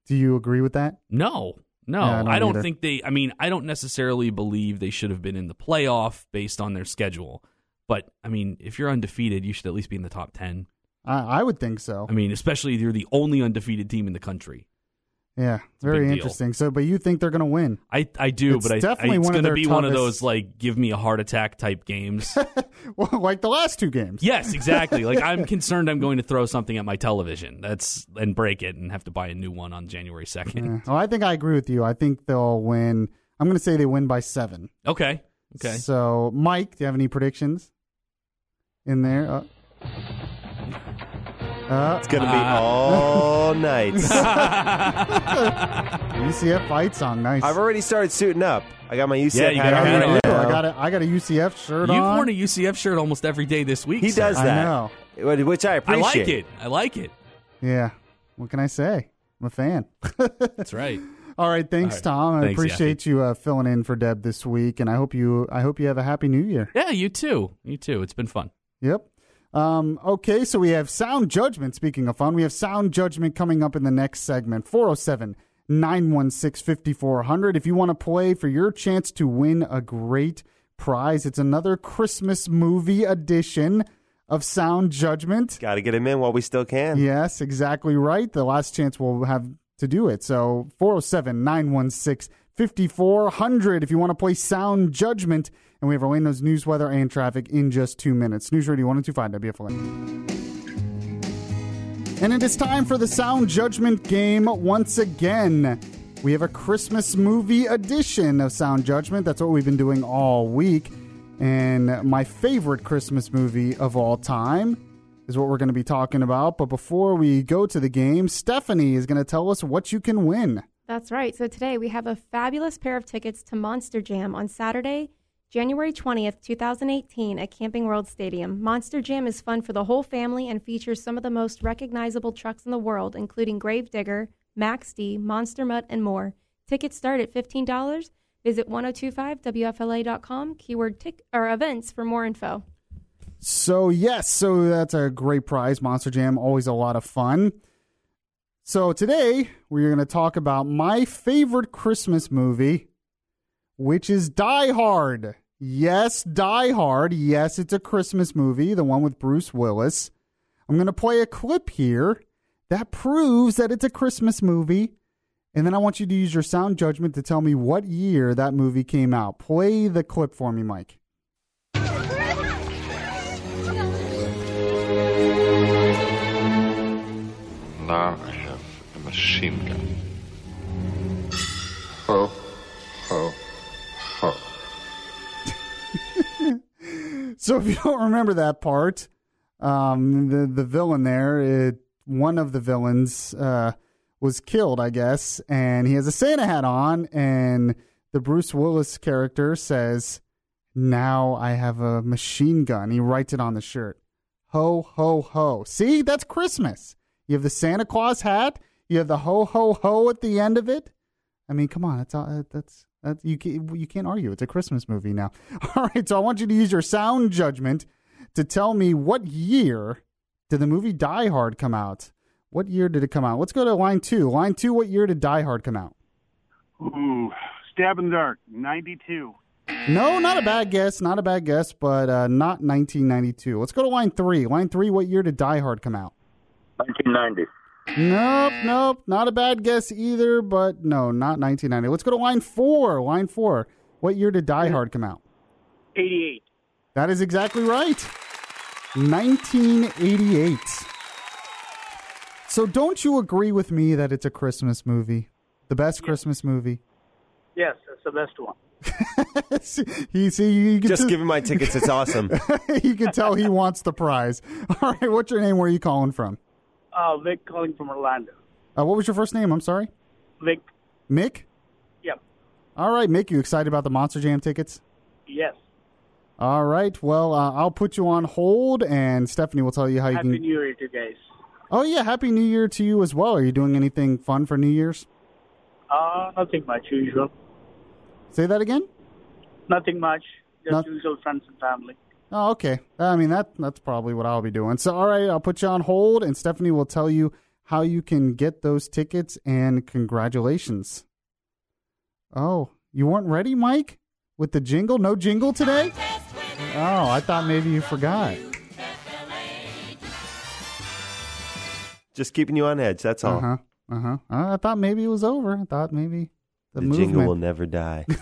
Do you agree with that? No, no, Yeah, I don't I don't think they. I mean, I don't necessarily believe they should have been in the playoff based on their schedule. But I mean, if you're undefeated, you should at least be in the top 10. I, I would think so. I mean, especially if you're the only undefeated team in the country. Yeah, very deal. interesting. So, but you think they're going to win? I, I do, It's but I, I, definitely it's going to be one of those like give me a heart attack type games. Well, like the last two games. Yes, exactly. like I'm concerned I'm going to throw something at my television. That's and break it and have to buy a new one on January 2nd. Yeah. Well, I think I agree with you. I think they'll win. I'm going to say they win by seven. Okay. Okay. So, Mike, do you have any predictions in there? Uh, uh, It's going to be all night. UCF fight song, nice. I've already started suiting up. I got my UCF Yeah, you hat got on your hat right on. now. I got a, I got a UCF shirt on. You've on. worn a UCF shirt almost every day this week. He sir. does I that. know. Which I appreciate. I like it. I like it. Yeah. What can I say? I'm a fan. That's right. All right, thanks, All right. Tom. I Thanks, appreciate you uh, filling in for Deb this week, and I hope you I hope you have a happy New Year. Yeah, you too. You too. It's been fun. Yep. Um, okay, so we have sound judgment. Speaking of fun, we have sound judgment coming up in the next segment 407 916 5400. If you want to play for your chance to win a great prize, it's another Christmas movie edition of Sound Judgment. Got to get him in while we still can. Yes, exactly right. The last chance we'll have to do it. So 407 916 5400 if you want to play Sound Judgment. And we have Orlando's news, weather, and traffic in just two minutes. News Radio 1025 WFLA. And it is time for the Sound Judgment game once again. We have a Christmas movie edition of Sound Judgment. That's what we've been doing all week. And my favorite Christmas movie of all time is what we're going to be talking about. But before we go to the game, Stephanie is going to tell us what you can win. That's right. So today we have a fabulous pair of tickets to Monster Jam on Saturday, January 20th, 2018 at Camping World Stadium. Monster Jam is fun for the whole family and features some of the most recognizable trucks in the world, including Gravedigger, Max D, Monster Mutt, and more. Tickets start at $15. Visit 1025wfla.com, keyword tick or events for more info. So, yes, so that's a great prize. Monster Jam, always a lot of fun. So, today we're going to talk about my favorite Christmas movie, which is Die Hard. Yes, Die Hard. Yes, it's a Christmas movie, the one with Bruce Willis. I'm going to play a clip here that proves that it's a Christmas movie. And then I want you to use your sound judgment to tell me what year that movie came out. Play the clip for me, Mike. Now I have a machine gun. Ho, ho, ho. So if you don't remember that part, um, the the villain there, it, one of the villains, uh, was killed, I guess, and he has a Santa hat on, and the Bruce Willis character says, "Now I have a machine gun." He writes it on the shirt. Ho ho ho! See, that's Christmas. You have the Santa Claus hat. You have the ho ho ho at the end of it. I mean, come on, that's all. That's that's you. Can, you can't argue. It's a Christmas movie now. All right, so I want you to use your sound judgment to tell me what year did the movie Die Hard come out? What year did it come out? Let's go to line two. Line two. What year did Die Hard come out? Ooh, stab in the dark, 92. No, not a bad guess. Not a bad guess, but uh, not 1992. Let's go to line three. Line three. What year did Die Hard come out? 1990. Nope, nope. Not a bad guess either, but no, not 1990. Let's go to line four. Line four. What year did Die Hard come out? 88. That is exactly right. 1988. So don't you agree with me that it's a Christmas movie? The best Christmas movie? Yes, that's the best one. you see, you can Just t- give him my tickets. It's awesome. you can tell he wants the prize. All right, what's your name? Where are you calling from? Uh, Vic calling from Orlando. Uh, what was your first name? I'm sorry. Vic, Mick? yep, All right, Mick, you excited about the Monster Jam tickets? yes. All right, well, uh, I'll put you on hold, and Stephanie will tell you how you Happy can. New Year to you guys. Oh, yeah, Happy New Year to you as well. Are you doing anything fun for New Year's? Uh, nothing much, usual. Say that again? Nothing much. Just Not- usual friends and family. Oh, okay. I mean that that's probably what I'll be doing. So, all right, I'll put you on hold, and Stephanie will tell you how you can get those tickets. And congratulations. Oh, you weren't ready, Mike, with the jingle? No jingle today? Oh, I thought maybe you forgot. Just keeping you on edge. That's all. Uh huh. Uh huh. I thought maybe it was over. I thought maybe the, The movement. jingle will never die.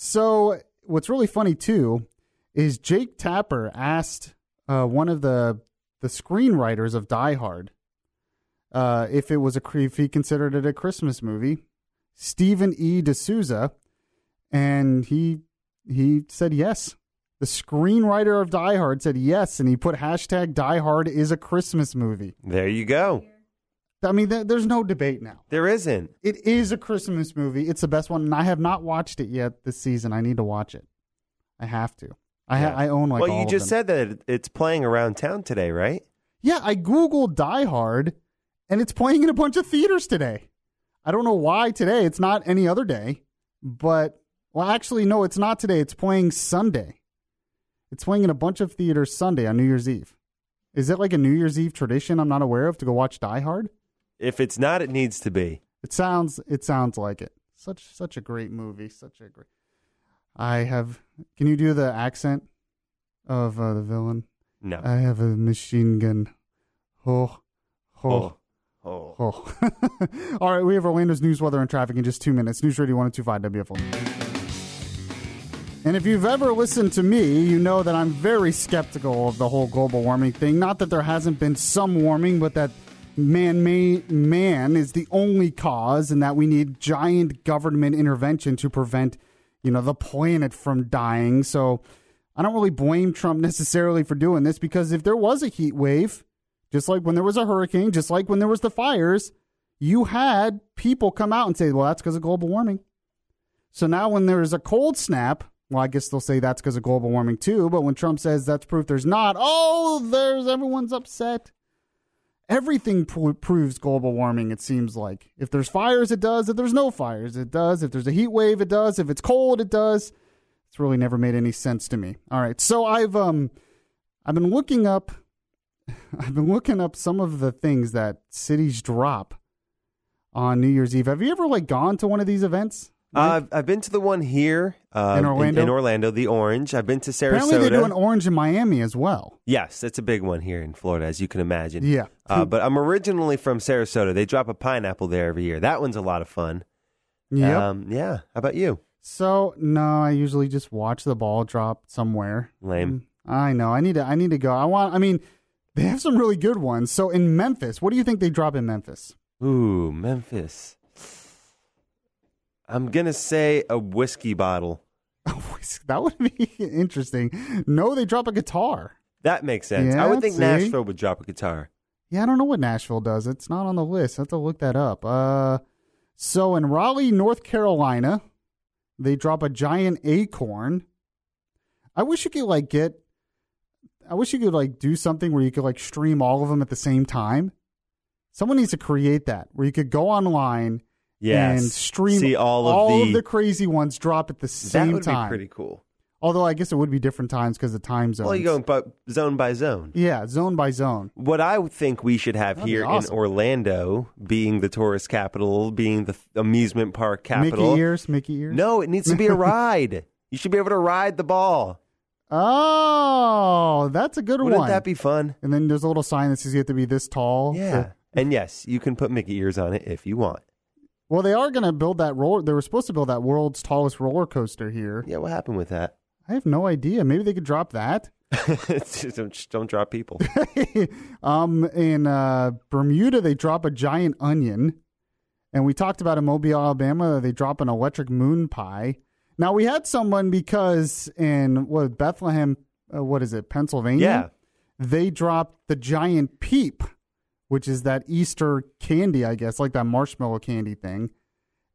So what's really funny too is Jake Tapper asked uh, one of the the screenwriters of Die Hard uh, if it was a if he considered it a Christmas movie, Stephen E. D'Souza, and he he said yes. The screenwriter of Die Hard said yes, and he put hashtag Die Hard is a Christmas movie. There you go. I mean, th- there's no debate now. There isn't. It is a Christmas movie. It's the best one, and I have not watched it yet this season. I need to watch it. I have to. I ha- Yeah. I own like well, you just said that it's playing around town today, right? Yeah, I googled Die Hard, and it's playing in a bunch of theaters today. I don't know why today. It's not any other day, but well, actually, no, it's not today. It's playing Sunday. It's playing in a bunch of theaters Sunday on New Year's Eve. Is it like a New Year's Eve tradition I'm not aware of to go watch Die Hard? If it's not, it needs to be. It sounds it sounds like it. Such such a great movie. Such a great. I have. Can you do the accent of uh, the villain? No. I have a machine gun. Oh, oh, oh. oh. All right, we have Orlando's news, weather, and traffic in just two minutes. News Radio 1025 WFL. And if you've ever listened to me, you know that I'm very skeptical of the whole global warming thing. Not that there hasn't been some warming, but that man made man is the only cause and that we need giant government intervention to prevent, you know, the planet from dying. So I don't really blame Trump necessarily for doing this because if there was a heat wave, just like when there was a hurricane, just like when there was the fires, you had people come out and say, "Well, that's because of global warming." So now when there's a cold snap, well, I guess they'll say that's because of global warming too. But when Trump says that's proof there's not, oh, there's everyone's upset. Everything pro- proves global warming, it seems like. If there's fires, it does. If there's no fires, it does. If there's a heat wave, it does. If it's cold, it does. It's really never made any sense to me. All right. So I've um I've been looking up I've been looking up some of the things that cities drop on New Year's Eve. Have you ever like gone to one of these events? Uh, I've, I've been to the one here uh, In Orlando? In, Orlando, the Orange. I've been to Sarasota. Apparently they do an orange in Miami as well. Yes, it's a big one here in Florida, as you can imagine. Yeah. Uh, but I'm originally from Sarasota. They drop a pineapple there every year. That one's a lot of fun. Yep. Um, yeah. How about you? So no, I usually just watch the ball drop somewhere. Lame. Mm, I know. I need to. I need to go. I want. I mean, they have some really good ones. So in Memphis, what do you think they drop in Memphis? Ooh, Memphis. I'm gonna say a whiskey bottle. That would be interesting. No, they drop a guitar. That makes sense. I would think see? Nashville would drop a guitar. Yeah, I don't know what Nashville does. It's not on the list. I have to look that up. Uh, so in Raleigh, North Carolina, they drop a giant acorn. I wish you could like get. I wish you could like do something where you could like stream all of them at the same time. Someone needs to create that where you could go online Yes. and stream See all of the- crazy ones drop at the same that would time. be pretty cool. Although I guess it would be different times because the time zones. Well, you go bu- zone by zone. Yeah, zone by zone. What I would think we should have That'd be here awesome. in Orlando, being the tourist capital, being the amusement park capital. Mickey ears, Mickey ears. No, it needs to be a ride. You should be able to ride the ball. Oh, that's a good one. Wouldn't one. that be fun? And then there's a little sign that says you have to be this tall. Yeah. And yes, you can put Mickey ears on it if you want. Well, they are going to build that roller. They were supposed to build that world's tallest roller coaster here. Yeah, what happened with that? I have no idea. Maybe they could drop that. Just don't, just don't drop people. um, in uh, Bermuda, they drop a giant onion, and we talked about in Mobile, Alabama, they drop an electric moon pie. Now we had someone because in what Bethlehem, uh, what is it, Pennsylvania? Yeah. they dropped the giant peep, which is that Easter candy, I guess, like that marshmallow candy thing.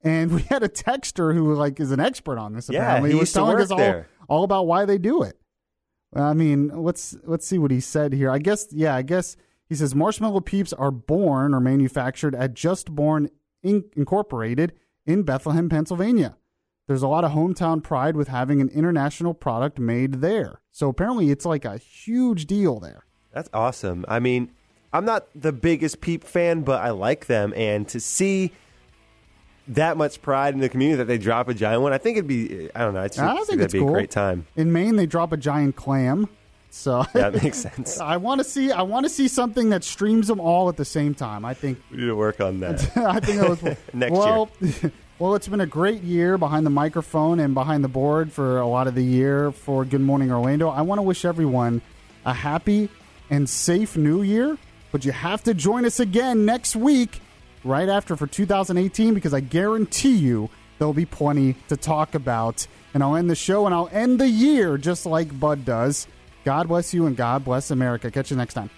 And we had a texter who like is an expert on this. Yeah, Apparently, he was telling us all, all about why they do it. I mean, let's let's see what he said here. I guess yeah, I guess he says marshmallow peeps are born or manufactured at Just Born Inc. Incorporated in Bethlehem, Pennsylvania. There's a lot of hometown pride with having an international product made there. So apparently, it's like a huge deal there. That's awesome. I mean, I'm not the biggest Peep fan, but I like them. And to see that much pride in the community that they drop a giant one, I think it'd be, I don't know, I just I think that'd it's be cool. a great time. In Maine, they drop a giant clam. So That makes sense. I want to see. I want to see something that streams them all at the same time. I think. We need to work on that. I think that was Next well, well, it's been a great year behind the microphone and behind the board for a lot of the year for Good Morning Orlando. I want to wish everyone a happy and safe New Year. But you have to join us again next week, right after for 2018, because I guarantee you there'll be plenty to talk about. And I'll end the show and I'll end the year just like Bud does. God bless you and God bless America. Catch you next time.